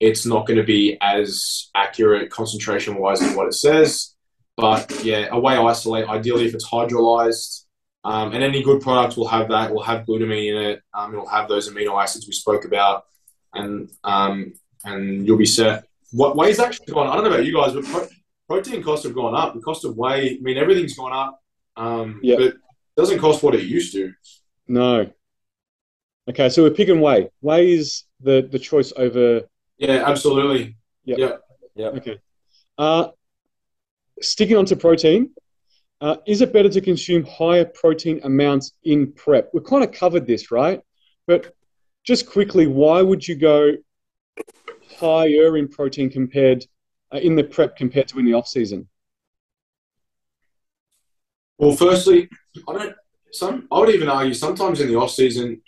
it's not going to be as accurate concentration wise as what it says. But yeah, a whey isolate, ideally if it's hydrolyzed, um, and any good product will have that, will have glutamine in it, um, it'll have those amino acids we spoke about, and um, and you'll be set. What whey's actually gone? I don't know about you guys, but pro- protein costs have gone up. The cost of whey, I mean, everything's gone up. Um,
yeah.
but it doesn't cost what it used to.
No. Okay, so we're picking whey. Whey is the the choice over
yeah, absolutely.
Yeah. Yeah. yeah. Okay. Uh, sticking on to protein, uh, is it better to consume higher protein amounts in prep? We've kind of covered this, right? But just quickly, why would you go higher in protein compared uh, in the prep compared to in the off season?
Well, firstly, I don't. Some I would even argue sometimes in the off season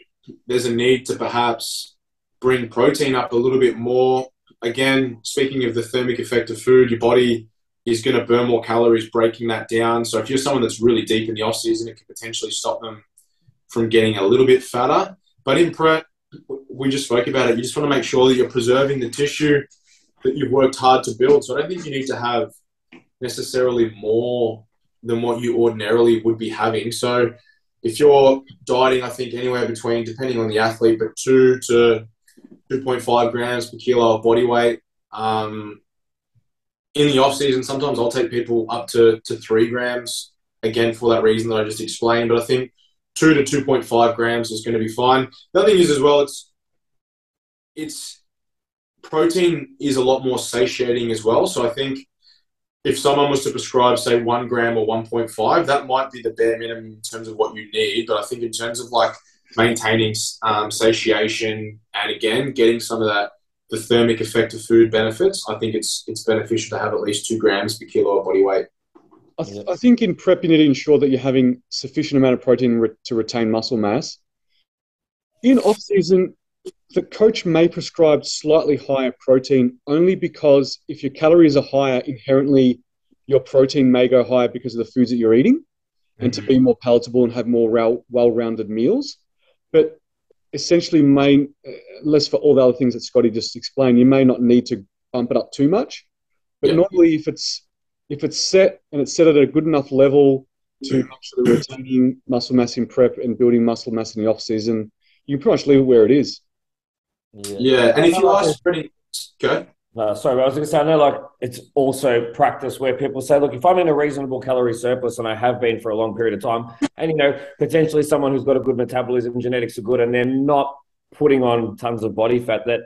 there's a need to perhaps bring protein up a little bit more. Again, speaking of the thermic effect of food, your body is going to burn more calories breaking that down. So if you're someone that's really deep in the off season, it could potentially stop them from getting a little bit fatter. But in prep, we just spoke about it. You just want to make sure that you're preserving the tissue that you've worked hard to build. So I don't think you need to have necessarily more than what you ordinarily would be having. So if you're dieting, I think anywhere between, depending on the athlete, but two to 2.5 grams per kilo of body weight. Um, in the off season, sometimes I'll take people up to, to three grams again for that reason that I just explained. But I think two to two point five grams is going to be fine. The other thing is as well, it's it's protein is a lot more satiating as well. So I think if someone was to prescribe, say, one gram or 1.5, that might be the bare minimum in terms of what you need. But I think in terms of like maintaining um, satiation and again getting some of that the thermic effect of food benefits, I think it's it's beneficial to have at least two grams per kilo of body weight.
I, th- I think in prep you need to ensure that you're having sufficient amount of protein re- to retain muscle mass. In off season, the coach may prescribe slightly higher protein only because if your calories are higher, inherently your protein may go higher because of the foods that you're eating mm-hmm. and to be more palatable and have more well rounded meals. But essentially, may, uh, less for all the other things that Scotty just explained, you may not need to bump it up too much. But yeah. normally, if it's if it's set and it's set at a good enough level to mm. make sure that retaining muscle mass in prep and building muscle mass in the off season, you can pretty much leave it where it is.
Yeah, yeah. and if you are spreading, go.
No, sorry, I was going to say, I know like it's also practice where people say, look, if I'm in a reasonable calorie surplus and I have been for a long period of time, and you know, potentially someone who's got a good metabolism, genetics are good, and they're not putting on tons of body fat, that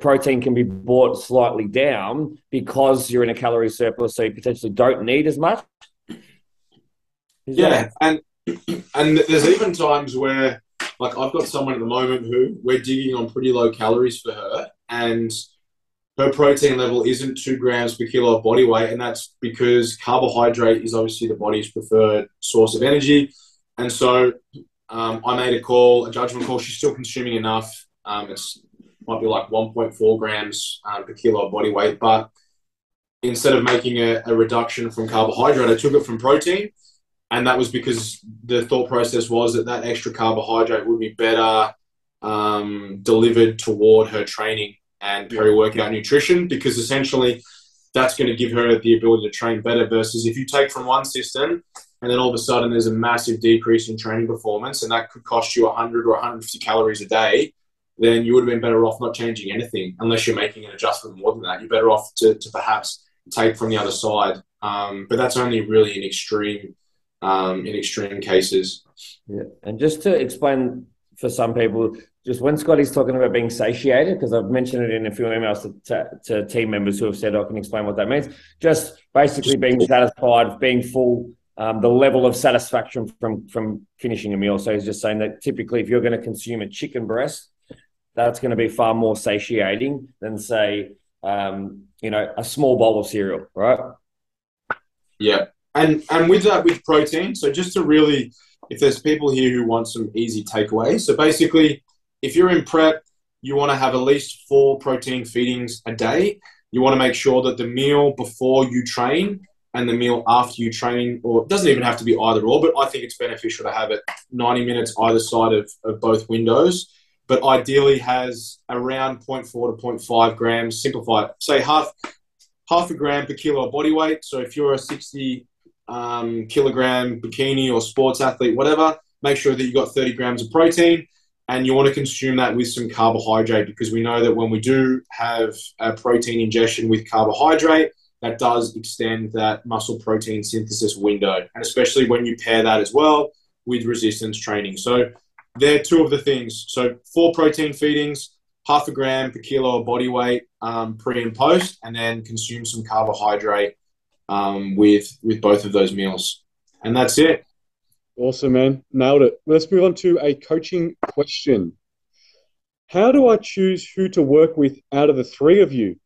protein can be brought slightly down because you're in a calorie surplus, so you potentially don't need as much.
Is yeah, and and there's even times where like I've got someone at the moment who we're digging on pretty low calories for her, and her protein level isn't two grams per kilo of body weight, and that's because carbohydrate is obviously the body's preferred source of energy. And so um, I made a call, a judgment call. She's still consuming enough. Um, it's might be like 1.4 grams um, per kilo of body weight, but instead of making a, a reduction from carbohydrate, I took it from protein and that was because the thought process was that that extra carbohydrate would be better um, delivered toward her training and peri-workout nutrition because essentially that's going to give her the ability to train better versus if you take from one system and then all of a sudden there's a massive decrease in training performance and that could cost you 100 or 150 calories a day then you would have been better off not changing anything unless you're making an adjustment more than that you're better off to, to perhaps take from the other side um, but that's only really an extreme um, in extreme cases.
Yeah, and just to explain for some people, just when Scotty's talking about being satiated, because I've mentioned it in a few emails to, to, to, team members who have said I can explain what that means. Just basically being satisfied, being full, um, the level of satisfaction from from finishing a meal. So he's just saying that typically, if you're going to consume a chicken breast, that's going to be far more satiating than say, um, you know, a small bowl of cereal, right?
Yeah, and and with that with protein so just to really if there's people here who want some easy takeaways so basically if you're in prep you want to have at least four protein feedings a day. You want to make sure that the meal before you train and the meal after you train or it doesn't even have to be either or but i think it's beneficial to have it 90 minutes either side of, of both windows but ideally has around 0.4 to 0.5 grams simplified say half half a gram per kilo of body weight so if you're a 60 um, kilogram bikini or sports athlete, whatever, make sure that you've got 30 grams of protein and you want to consume that with some carbohydrate because we know that when we do have a protein ingestion with carbohydrate, that does extend that muscle protein synthesis window. And especially when you pair that as well with resistance training. So they're two of the things. So four protein feedings, half a gram per kilo of body weight um, pre and post, and then consume some carbohydrate um, with with both of those meals, and that's it.
Awesome, man, nailed it. Let's move on to a coaching question. How do I choose who to work with out of the three of you?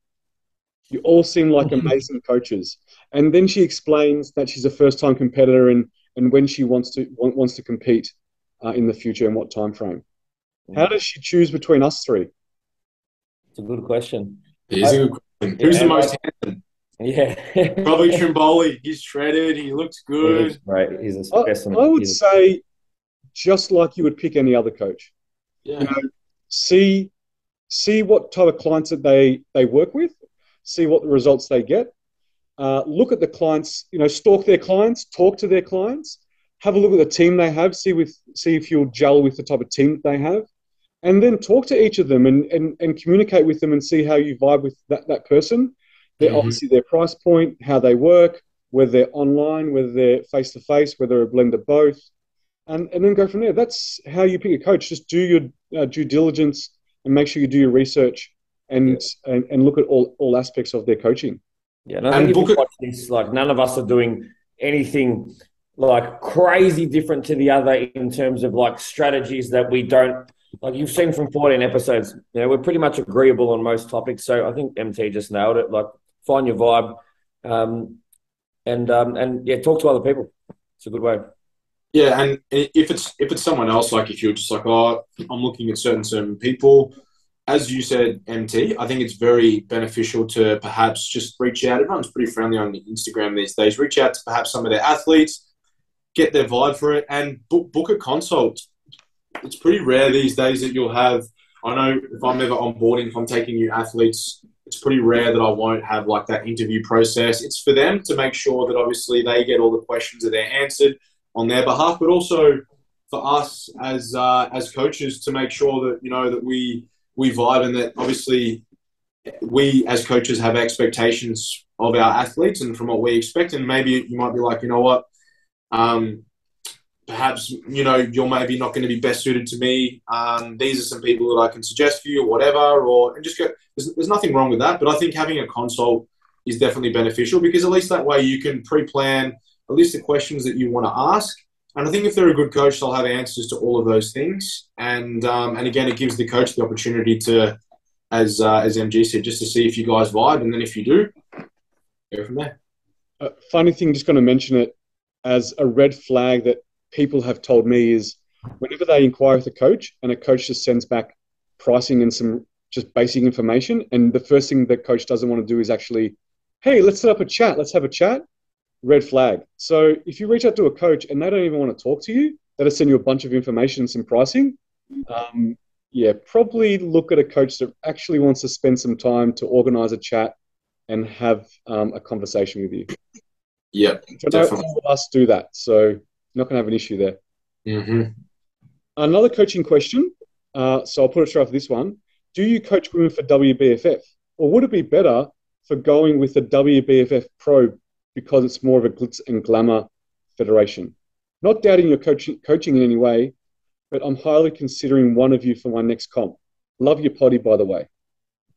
You all seem like amazing coaches. And then she explains that she's a first-time competitor and and when she wants to wants to compete uh, in the future and what time frame. How does she choose between us three?
It's a good question.
It is a good question. Who's yeah, the most handsome?
Yeah.
Probably Trimboli. He's shredded. He looks good.
Right. He's a specimen.
I, I would He's say just like you would pick any other coach.
Yeah. You know,
see see what type of clients that they they work with, see what the results they get. Uh, look at the clients, you know, stalk their clients, talk to their clients, have a look at the team they have, see with see if you'll gel with the type of team that they have, and then talk to each of them and, and, and communicate with them and see how you vibe with that, that person they're mm-hmm. obviously their price point, how they work, whether they're online, whether they're face to face, whether they're a blend of both. and and then go from there. That's how you pick a coach. Just do your uh, due diligence and make sure you do your research and yeah. and, and look at all all aspects of their coaching.
Yeah, and I think book it- this, like none of us are doing anything like crazy different to the other in terms of like strategies that we don't like you've seen from 14 episodes you know we're pretty much agreeable on most topics. So i think mt just nailed it. Like find your vibe um, and um, and yeah talk to other people. It's a good way.
Yeah and if it's if it's someone else like if you're just like oh i'm looking at certain certain people as you said mt i think it's very beneficial to perhaps just reach out. Everyone's pretty friendly on instagram these days. Reach out to perhaps some of their athletes get their vibe for it and book, book a consult it's pretty rare these days that you'll have. I know if I'm ever onboarding, if I'm taking new athletes, it's pretty rare that I won't have like that interview process. It's for them to make sure that obviously they get all the questions that they're answered on their behalf, but also for us as uh, as coaches to make sure that you know that we we vibe and that obviously we as coaches have expectations of our athletes and from what we expect. And maybe you might be like, you know what, um, perhaps you know you're maybe not going to be best suited to me. Um, these are some people that I can suggest for you, or whatever, or and just go. There's, there's nothing wrong with that, but I think having a consult is definitely beneficial because at least that way you can pre-plan a list of questions that you want to ask. And I think if they're a good coach, they'll have answers to all of those things. And um, and again, it gives the coach the opportunity to, as uh, as MG said, just to see if you guys vibe, and then if you do, go from there.
Uh, funny thing, just going to mention it as a red flag that people have told me is whenever they inquire with a coach and a coach just sends back pricing and some just basic information, and the first thing that coach doesn't want to do is actually, hey, let's set up a chat, let's have a chat. Red flag. So if you reach out to a coach and they don't even want to talk to you, they just send you a bunch of information and some pricing. Um, yeah, probably look at a coach that actually wants to spend some time to organize a chat and have um, a conversation with you.
Yeah,
definitely. All of us do that, so not going to have an issue there.
Mm-hmm.
Another coaching question. Uh, so I'll put it straight for this one. Do you coach women for WBFF? Or would it be better for going with the WBFF Pro because it's more of a glitz and glamour federation? Not doubting your coaching, coaching in any way, but I'm highly considering one of you for my next comp. Love your potty, by the way.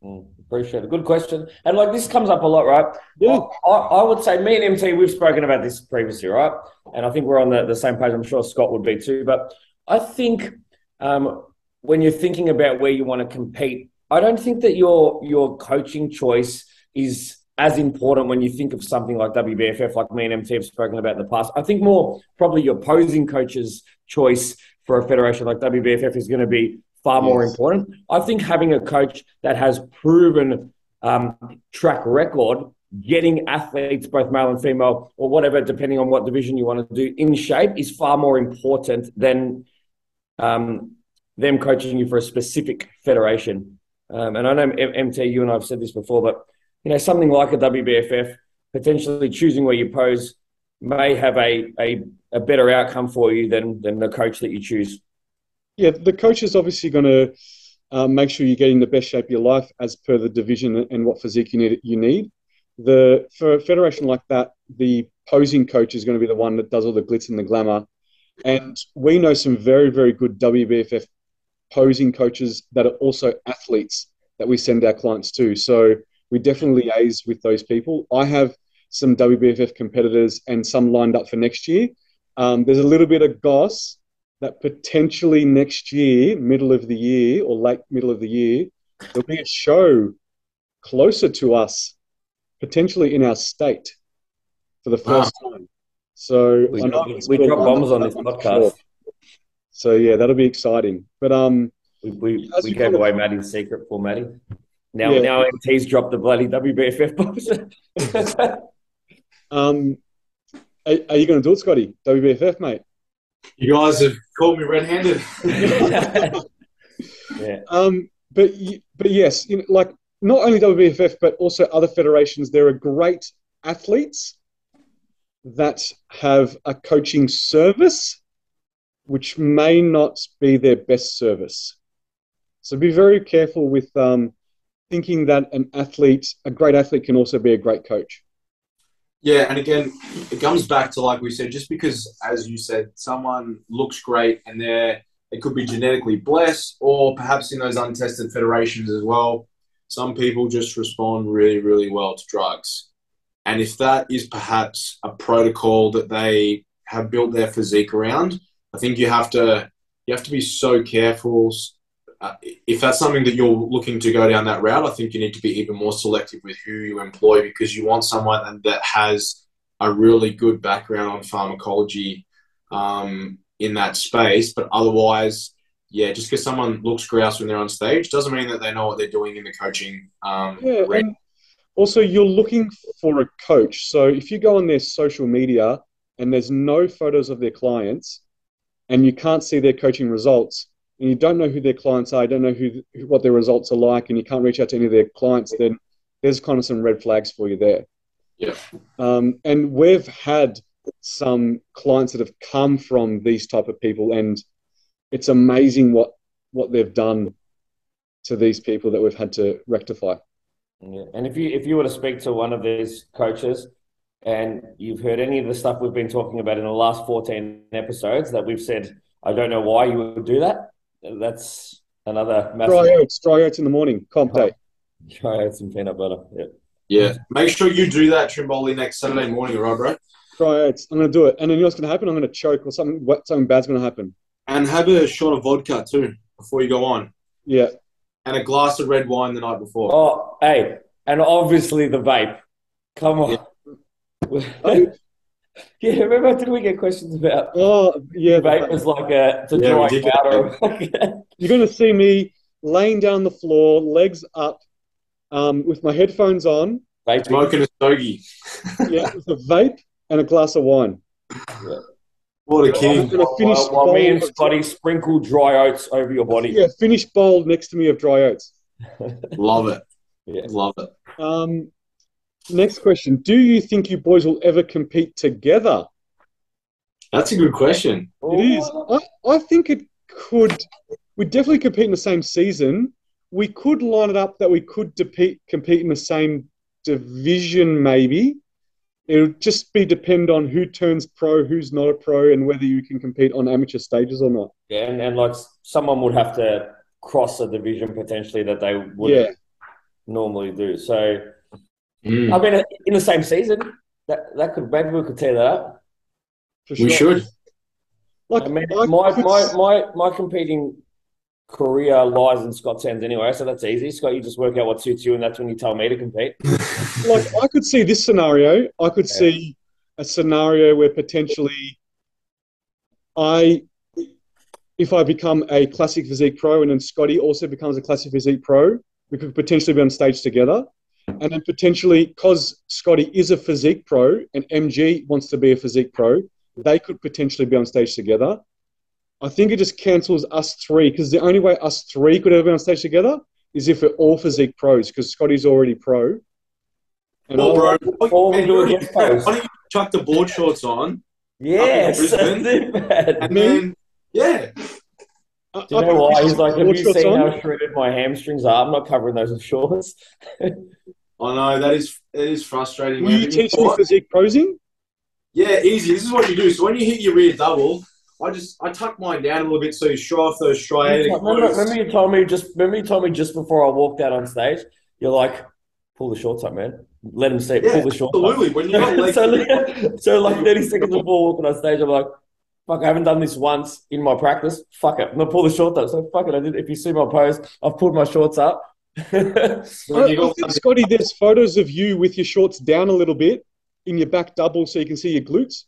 Mm, appreciate it. Good question. And like this comes up a lot, right?
Yeah.
I, I, would say me and MT, we've spoken about this previously, right? And I think we're on the, the same page. I'm sure Scott would be too. But I think um, when you're thinking about where you want to compete, I don't think that your your coaching choice is as important when you think of something like WBFF, like me and MT have spoken about in the past. I think more probably your posing coach's choice for a federation like WBFF is going to be far more yes. important. I think having a coach that has proven um, track record, getting athletes, both male and female, or whatever, depending on what division you want to do, in shape is far more important than um, them coaching you for a specific federation. Um, and I know MT, you and I have said this before, but you know something like a WBFF, potentially choosing where you pose may have a, a, a better outcome for you than than the coach that you choose
yeah, the coach is obviously going to uh, make sure you're getting the best shape of your life as per the division and what physique you need. You need. The for a federation like that, the posing coach is going to be the one that does all the glitz and the glamour. And we know some very, very good WBFF posing coaches that are also athletes that we send our clients to. So we definitely liaise with those people. I have some WBFF competitors and some lined up for next year. Um, there's a little bit of goss that potentially next year, middle of the year or late middle of the year, there'll be a show closer to us, potentially in our state for the first wow. time. So
we, we drop bombs on this podcast. Sure.
So yeah, that'll be exciting. But um,
we we, we gave away Maddie's secret for Maddie. Now yeah. now MT's dropped the bloody WBFF bombs.
um, are, are you going to do it, Scotty? WBFF, mate?
You guys have called me red-handed.
yeah. Um, but but yes, you know, like not only WBFF but also other federations. There are great athletes that have a coaching service, which may not be their best service. So be very careful with um, thinking that an athlete, a great athlete, can also be a great coach.
Yeah, and again, it comes back to like we said, just because, as you said, someone looks great and they're it could be genetically blessed, or perhaps in those untested federations as well. Some people just respond really, really well to drugs, and if that is perhaps a protocol that they have built their physique around, I think you have to you have to be so careful. Uh, if that's something that you're looking to go down that route, I think you need to be even more selective with who you employ because you want someone that has a really good background on pharmacology um, in that space. But otherwise, yeah, just because someone looks grouse when they're on stage doesn't mean that they know what they're doing in the coaching. Um,
yeah, and also you're looking for a coach. So if you go on their social media and there's no photos of their clients, and you can't see their coaching results, and you don't know who their clients are, you don't know who what their results are like, and you can't reach out to any of their clients, then there's kind of some red flags for you there.
Yeah.
Um, and we've had some clients that have come from these type of people, and it's amazing what what they've done to these people that we've had to rectify.
Yeah. And if you if you were to speak to one of these coaches and you've heard any of the stuff we've been talking about in the last 14 episodes that we've said, I don't know why you would do that. That's another
massive... dry oats, dry oats in the morning, comp day.
Dry oats and peanut butter. Yeah.
Yeah. Make sure you do that, Trimboli, next Saturday morning, all right, bro?
Dry oats. I'm going to do it. And then you know what's going to happen? I'm going to choke or something, something bad's going to happen.
And have a shot of vodka too before you go on.
Yeah.
And a glass of red wine the night before.
Oh, hey. And obviously the vape. Come on. Yeah. Yeah, remember did we get questions about?
Oh, yeah,
vape was like a to yeah, dry powder.
You're going to see me laying down the floor, legs up, um, with my headphones on,
vape smoking a stogie.
yeah, with a vape and a glass of wine.
Yeah. What a king!
While, while, while me and Scotty sprinkle dry oats over your body.
Yeah, finish bowl next to me of dry oats.
Love it.
Yeah.
Love it.
Um, Next question. Do you think you boys will ever compete together?
That's a good question.
It is. I, I think it could. We definitely compete in the same season. We could line it up that we could compete, compete in the same division, maybe. It'll just be depend on who turns pro, who's not a pro, and whether you can compete on amateur stages or not.
Yeah, and, and like someone would have to cross a division potentially that they would
yeah.
normally do. So Mm. I mean, in the same season, that that could maybe we could tear that up.
Sure. We should.
Like, I mean, my, my, my, my competing career lies in Scott's hands anyway, so that's easy. Scott, you just work out what suits you, and that's when you tell me to compete.
like, I could see this scenario. I could yeah. see a scenario where potentially I, if I become a classic physique pro, and then Scotty also becomes a classic physique pro, we could potentially be on stage together and then potentially because Scotty is a physique pro and MG wants to be a physique pro, they could potentially be on stage together. I think it just cancels us three because the only way us three could ever be on stage together is if we're all physique pros because Scotty's already pro.
And well, bro, all we do against Why don't you chuck the board shorts on?
Yes,
and then yeah.
Do you know why? He's like, have you seen how shredded my hamstrings are? I'm not covering those with shorts.
I know that is it is frustrating.
Will you teach me physique posing?
Yeah, easy. This is what you do. So when you hit your rear double, I just I tuck mine down a little bit so you show off those striatic.
Remember, remember, you told me just remember you told me just before I walked out on stage. You're like, pull the shorts up, man. Let him see. Yeah, pull the shorts
absolutely.
up.
When you got
so, so like 30 seconds before walking on stage, I'm like, fuck, I haven't done this once in my practice. Fuck it. I'm gonna pull the shorts up. So fuck it. I did. If you see my pose, I've pulled my shorts up.
I, I think, Scotty, there's photos of you with your shorts down a little bit in your back double so you can see your glutes.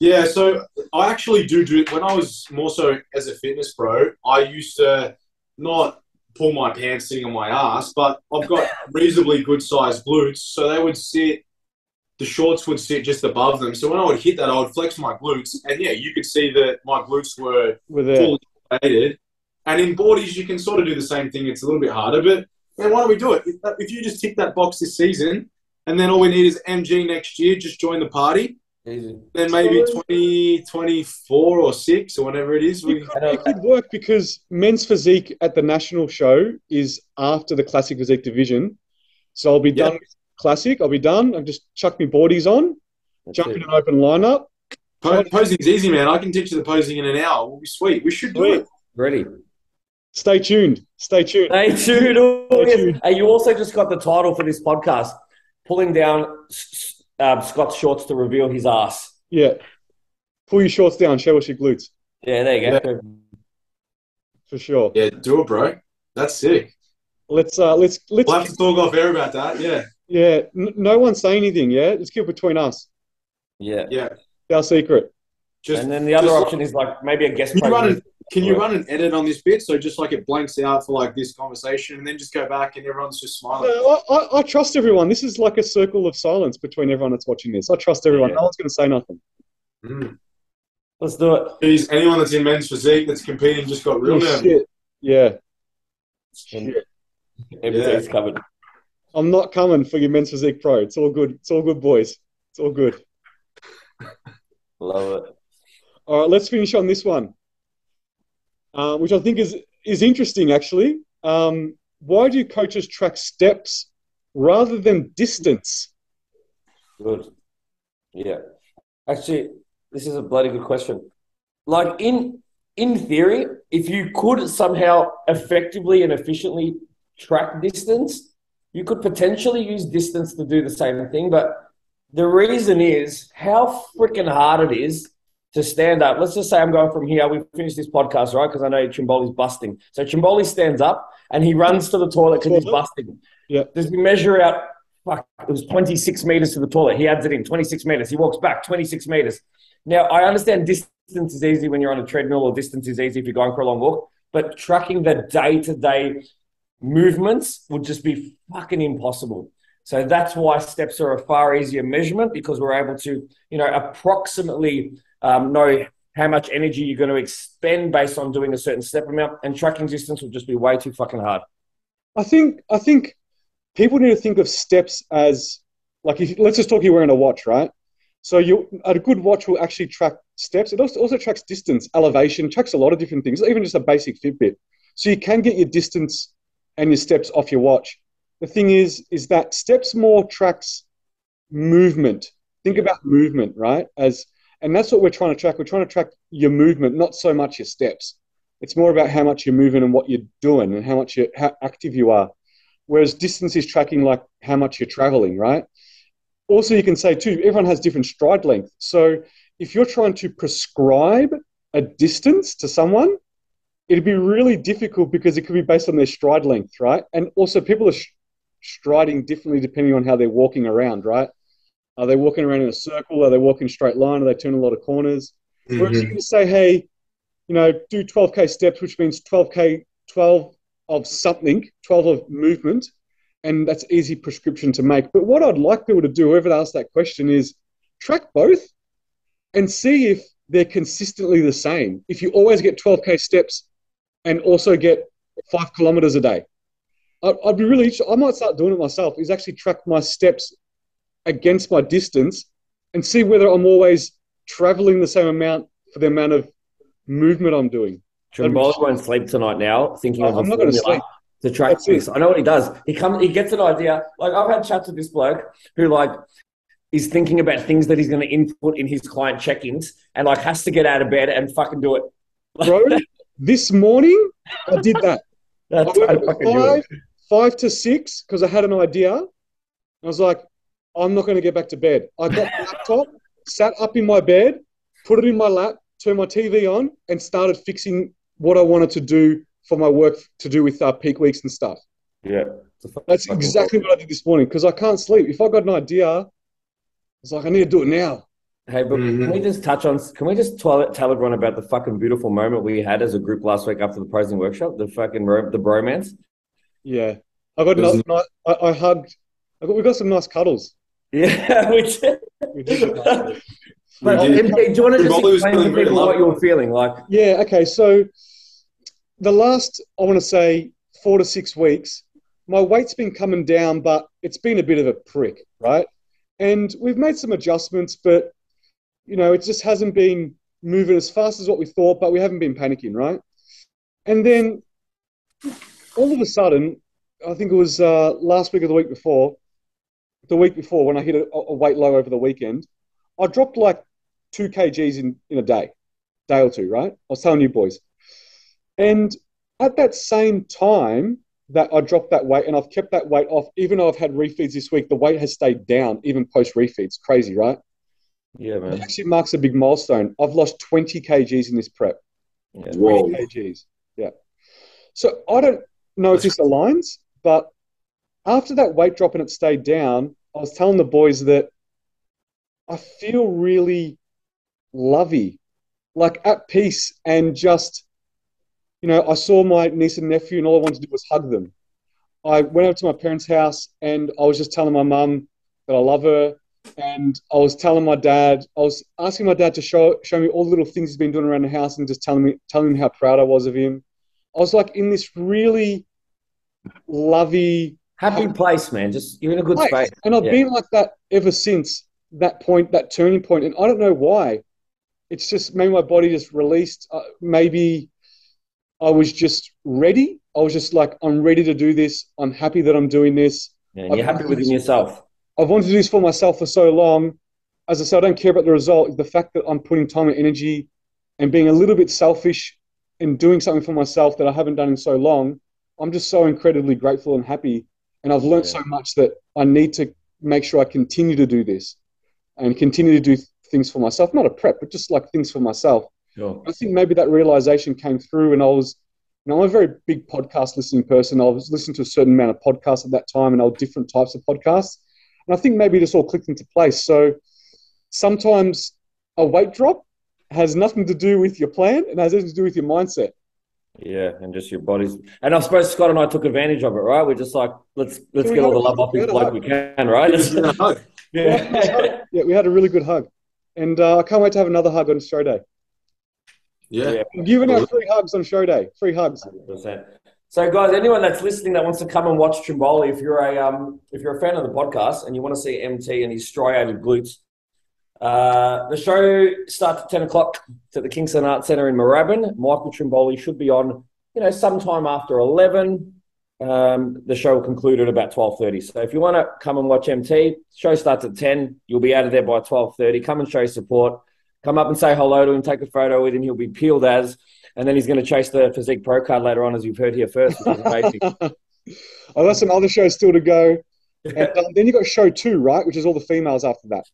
Yeah, so I actually do do it when I was more so as a fitness pro. I used to not pull my pants sitting on my ass, but I've got reasonably good sized glutes, so they would sit. The shorts would sit just above them. So when I would hit that, I would flex my glutes, and yeah, you could see that my glutes were,
were fully
inflated. And in boardies, you can sort of do the same thing. It's a little bit harder, but man, why don't we do it? If you just tick that box this season, and then all we need is MG next year, just join the party.
Easy.
Then maybe 2024 or 6 or whatever it is.
We... It, could, it could work because men's physique at the national show is after the classic physique division. So I'll be done. Classic. I'll be done. I've just chucked my boardies on,
That's
jump
it.
in an open lineup.
Po- posing's easy, man. I can teach you the posing in an hour. We'll be sweet. We should do
Sweet.
it.
Ready.
Stay tuned. Stay tuned.
Hey, dude. oh,
Stay
yes.
tuned.
Hey, you also just got the title for this podcast, pulling down S- S- um, Scott's shorts to reveal his ass.
Yeah. Pull your shorts down. Show us your glutes
Yeah, there you go.
for sure.
Yeah, do it, bro. That's sick.
Let's uh, let's let's
We'll have to talk off air about that. Yeah.
Yeah. N- no one say anything. Yeah. Let's keep between us.
Yeah.
Yeah.
Our secret.
Just
And then the other
just-
option is like maybe a guest
Can you run an, can you run an edit on this bit so just like it blanks out for like this conversation and then just go back and everyone's just smiling?
No, I, I, I trust everyone. This is like a circle of silence between everyone that's watching this. I trust everyone.
Yeah.
No one's going to say nothing.
Mm.
Let's do it.
Geez, anyone that's in men's physique that's competing just got real
Oh,
nervous.
shit. Yeah.
And
Shit.
everything's covered.
I'm not coming for your men's physique pro. It's all good. It's all good, boys. It's all good.
Love it.
All right, let's finish on this one, uh, which I think is is interesting actually. Um, why do coaches track steps rather than distance?
Good. Yeah. Actually, this is a bloody good question. Like in in theory, if you could somehow effectively and efficiently track distance, you could potentially use distance to do the same thing. But the reason is how freaking hard it is to stand up. Let's just say I'm going from here. We finished this podcast, right? Because I know Trimboli's busting. So Chimboli stands up and he runs to the toilet because he's busting.
Yeah.
Does he measure out? Fuck, it was 26 meters to the toilet. He adds it in 26 meters. He walks back 26 meters. Now, I understand distance is easy when you're on a treadmill, or distance is easy if you're going for a long walk, but tracking the day to day movements would just be fucking impossible. So that's why steps are a far easier measurement because we're able to, you know, approximately um, know how much energy you're going to expend based on doing a certain step amount, and tracking distance would just be way too fucking hard.
I think I think people need to think of steps as like if let's just talk you're wearing a watch, right? So you a good watch will actually track steps. It also, also tracks distance, elevation, tracks a lot of different things, even just a basic Fitbit. So you can get your distance and your steps off your watch. The thing is, is that steps more tracks movement. Think about movement, right? As and that's what we're trying to track. We're trying to track your movement, not so much your steps. It's more about how much you're moving and what you're doing and how much you how active you are. Whereas distance is tracking like how much you're traveling, right? Also, you can say too, everyone has different stride length. So if you're trying to prescribe a distance to someone, it'd be really difficult because it could be based on their stride length, right? And also, people are sh- striding differently depending on how they're walking around, right? Are they walking around in a circle? Are they walking straight line? Are they turning a lot of corners? Whereas you
mm-hmm.
can say, hey, you know, do 12k steps, which means 12k, 12 of something, 12 of movement, and that's easy prescription to make. But what I'd like people to do, whoever asks that question, is track both and see if they're consistently the same. If you always get 12k steps and also get five kilometers a day, I'd, I'd be really. I might start doing it myself. Is actually track my steps against my distance and see whether I'm always traveling the same amount for the amount of movement I'm doing.
Trimboli won't sleep tonight now, thinking
Oh,
of
I'm not gonna sleep.
to track this. I know what he does. He comes, he gets an idea. Like I've had chats with this bloke who like is thinking about things that he's going to input in his client check-ins, and like has to get out of bed and fucking do it.
Bro, this morning I did that.
That's
I went from five, five to six because I had an idea. I was like, I'm not going to get back to bed. I got the laptop, sat up in my bed, put it in my lap, turned my TV on, and started fixing what I wanted to do for my work to do with uh, peak weeks and stuff.
Yeah,
That's exactly what I did this morning because I can't sleep. If I got an idea, I was like, I need to do it now.
Hey, but
Mhm.
can we just touch on? Can we just tell, tell everyone about the fucking beautiful moment we had as a group last week after the posing workshop? The fucking ro- the bromance.
Yeah, I got
Doesn't-
nice, I, I hugged. I got, we got some nice cuddles.
Yeah, we did.
We did nice.
But
We did.
MJ, do you want to just explain to
feeling very
people what you were feeling like?
Yeah, okay. So the last, I want to say, four to six weeks, my weight's been coming down, but it's been a bit of a prick, right? And we've made some adjustments, but, you know, it just hasn't been moving as fast as what we thought, but we haven't been panicking, right? And then all of a sudden, I think it was uh, last week or the week before, the week before when I hit a, a weight low over the weekend, I dropped like two kgs in, in a day, day or two, right? I was telling you boys. And at that same time that I dropped that weight and I've kept that weight off, even though I've had refeeds this week, the weight has stayed down even post refeeds. Crazy, right?
Yeah, man.
It actually marks a big milestone. I've lost 20 kgs in this prep.
Yeah.
Whoa.
20 kgs. Yeah. So I don't know if this aligns, but after that weight drop and it stayed down, I was telling the boys that I feel really lovey, like at peace, and just, you know, I saw my niece and nephew, and all I wanted to do was hug them. I went over to my parents' house and I was just telling my mum that I love her. And I was telling my dad, I was asking my dad to show show me all the little things he's been doing around the house and just telling me telling him how proud I was of him. I was like in this really lovey
Happy place, man. Just you're in a good
place.
space.
And I've
Yeah.
been like that ever since that point, that turning point. And I don't know why. It's just maybe my body just released. Uh, maybe I was just ready. I was just like, I'm ready to do this. I'm happy that I'm doing this.
Yeah, and you're happy within yourself.
I've wanted to do this for myself for so long. As I said, I don't care about the result. The fact that I'm putting time and energy and being a little bit selfish and doing something for myself that I haven't done in so long, I'm just so incredibly grateful and happy. And I've learned
Yeah.
so much that I need to make sure I continue to do this and continue to do things for myself. Not a prep, but just like things for myself.
Sure.
I think maybe that realization came through, and I was, you know, I'm a very big podcast listening person. I was listening to a certain amount of podcasts at that time, and all different types of podcasts. And I think maybe this all clicked into place. So sometimes a weight drop has nothing to do with your plan and has everything to do with your mindset.
Yeah, and just your body's. And I suppose Scott and I took advantage of it, right? We're just like, let's let's get all the love off
we
this bloke we can, right?
Just gonna hug.
yeah.
Yeah, we had a really good hug, and uh, I can't wait to have another hug on show day.
Yeah.
Yeah.
I'm giving out free hugs on show day. Free hugs.
100%. So, guys, anyone that's listening that wants to come and watch Trimboli, if you're a um, if you're a fan of the podcast and you want to see MT and his striated glutes, uh, the show starts at ten o'clock at the Kingston Arts Centre in Moorabbin. Michael Trimboli should be on, you know, sometime after eleven. Um, the show will conclude at about twelve thirty. So, if you want to come and watch MT, show starts at ten. You'll be out of there by twelve thirty. Come and show support. Come up and say hello to him. Take a photo with him. He'll be peeled as. And then he's going to chase the physique pro card later on, as you've heard here first, which is amazing.
I've got some other shows still to go. And um, then you got show two, right? Which is all the females after that.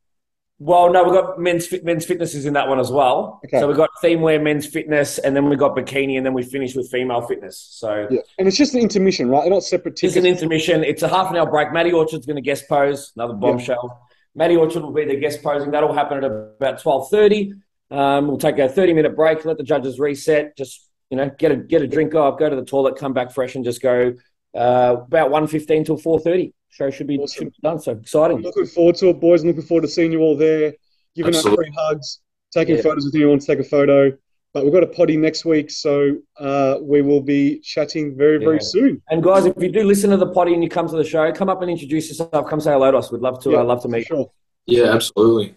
well, no, we've got men's men's fitness is in that one as well.
Okay.
So we've got theme wear, men's fitness, and then we've got bikini, and then we finish with female fitness. So
Yeah. And it's just an intermission, right? They're not separate
it's an intermission. It's a half an hour break. Matty Orchard's going to guest pose, another bombshell. Matty Orchard will be the guest posing. That'll happen at about twelve thirty. Um, we'll take a thirty minute break. Let the judges reset. Just you know, get a get a drink off, go to the toilet, come back fresh, and just go uh, about one fifteen till four thirty. Show should be,
Awesome.
should be done. So exciting.
I'm looking forward to it, boys. I'm looking forward to seeing you all there, giving out free hugs, taking
Yeah.
photos with anyone wants to take a photo. But we've got a potty next week, so uh, we will be chatting very, very
Yeah.
soon.
And guys, if you do listen to the potty and you come to the show, come up and introduce yourself. Come say hello to us. We'd love to.
Yeah,
uh, love to
For
meet.
sure.
Yeah, absolutely.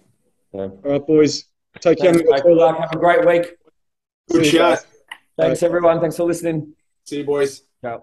So,
All right, boys. Take care.
thanks, mate. Good luck. Have a great week.
Good
See you
chat.
Thanks everyone. Thanks for listening.
See you, boys.
Ciao.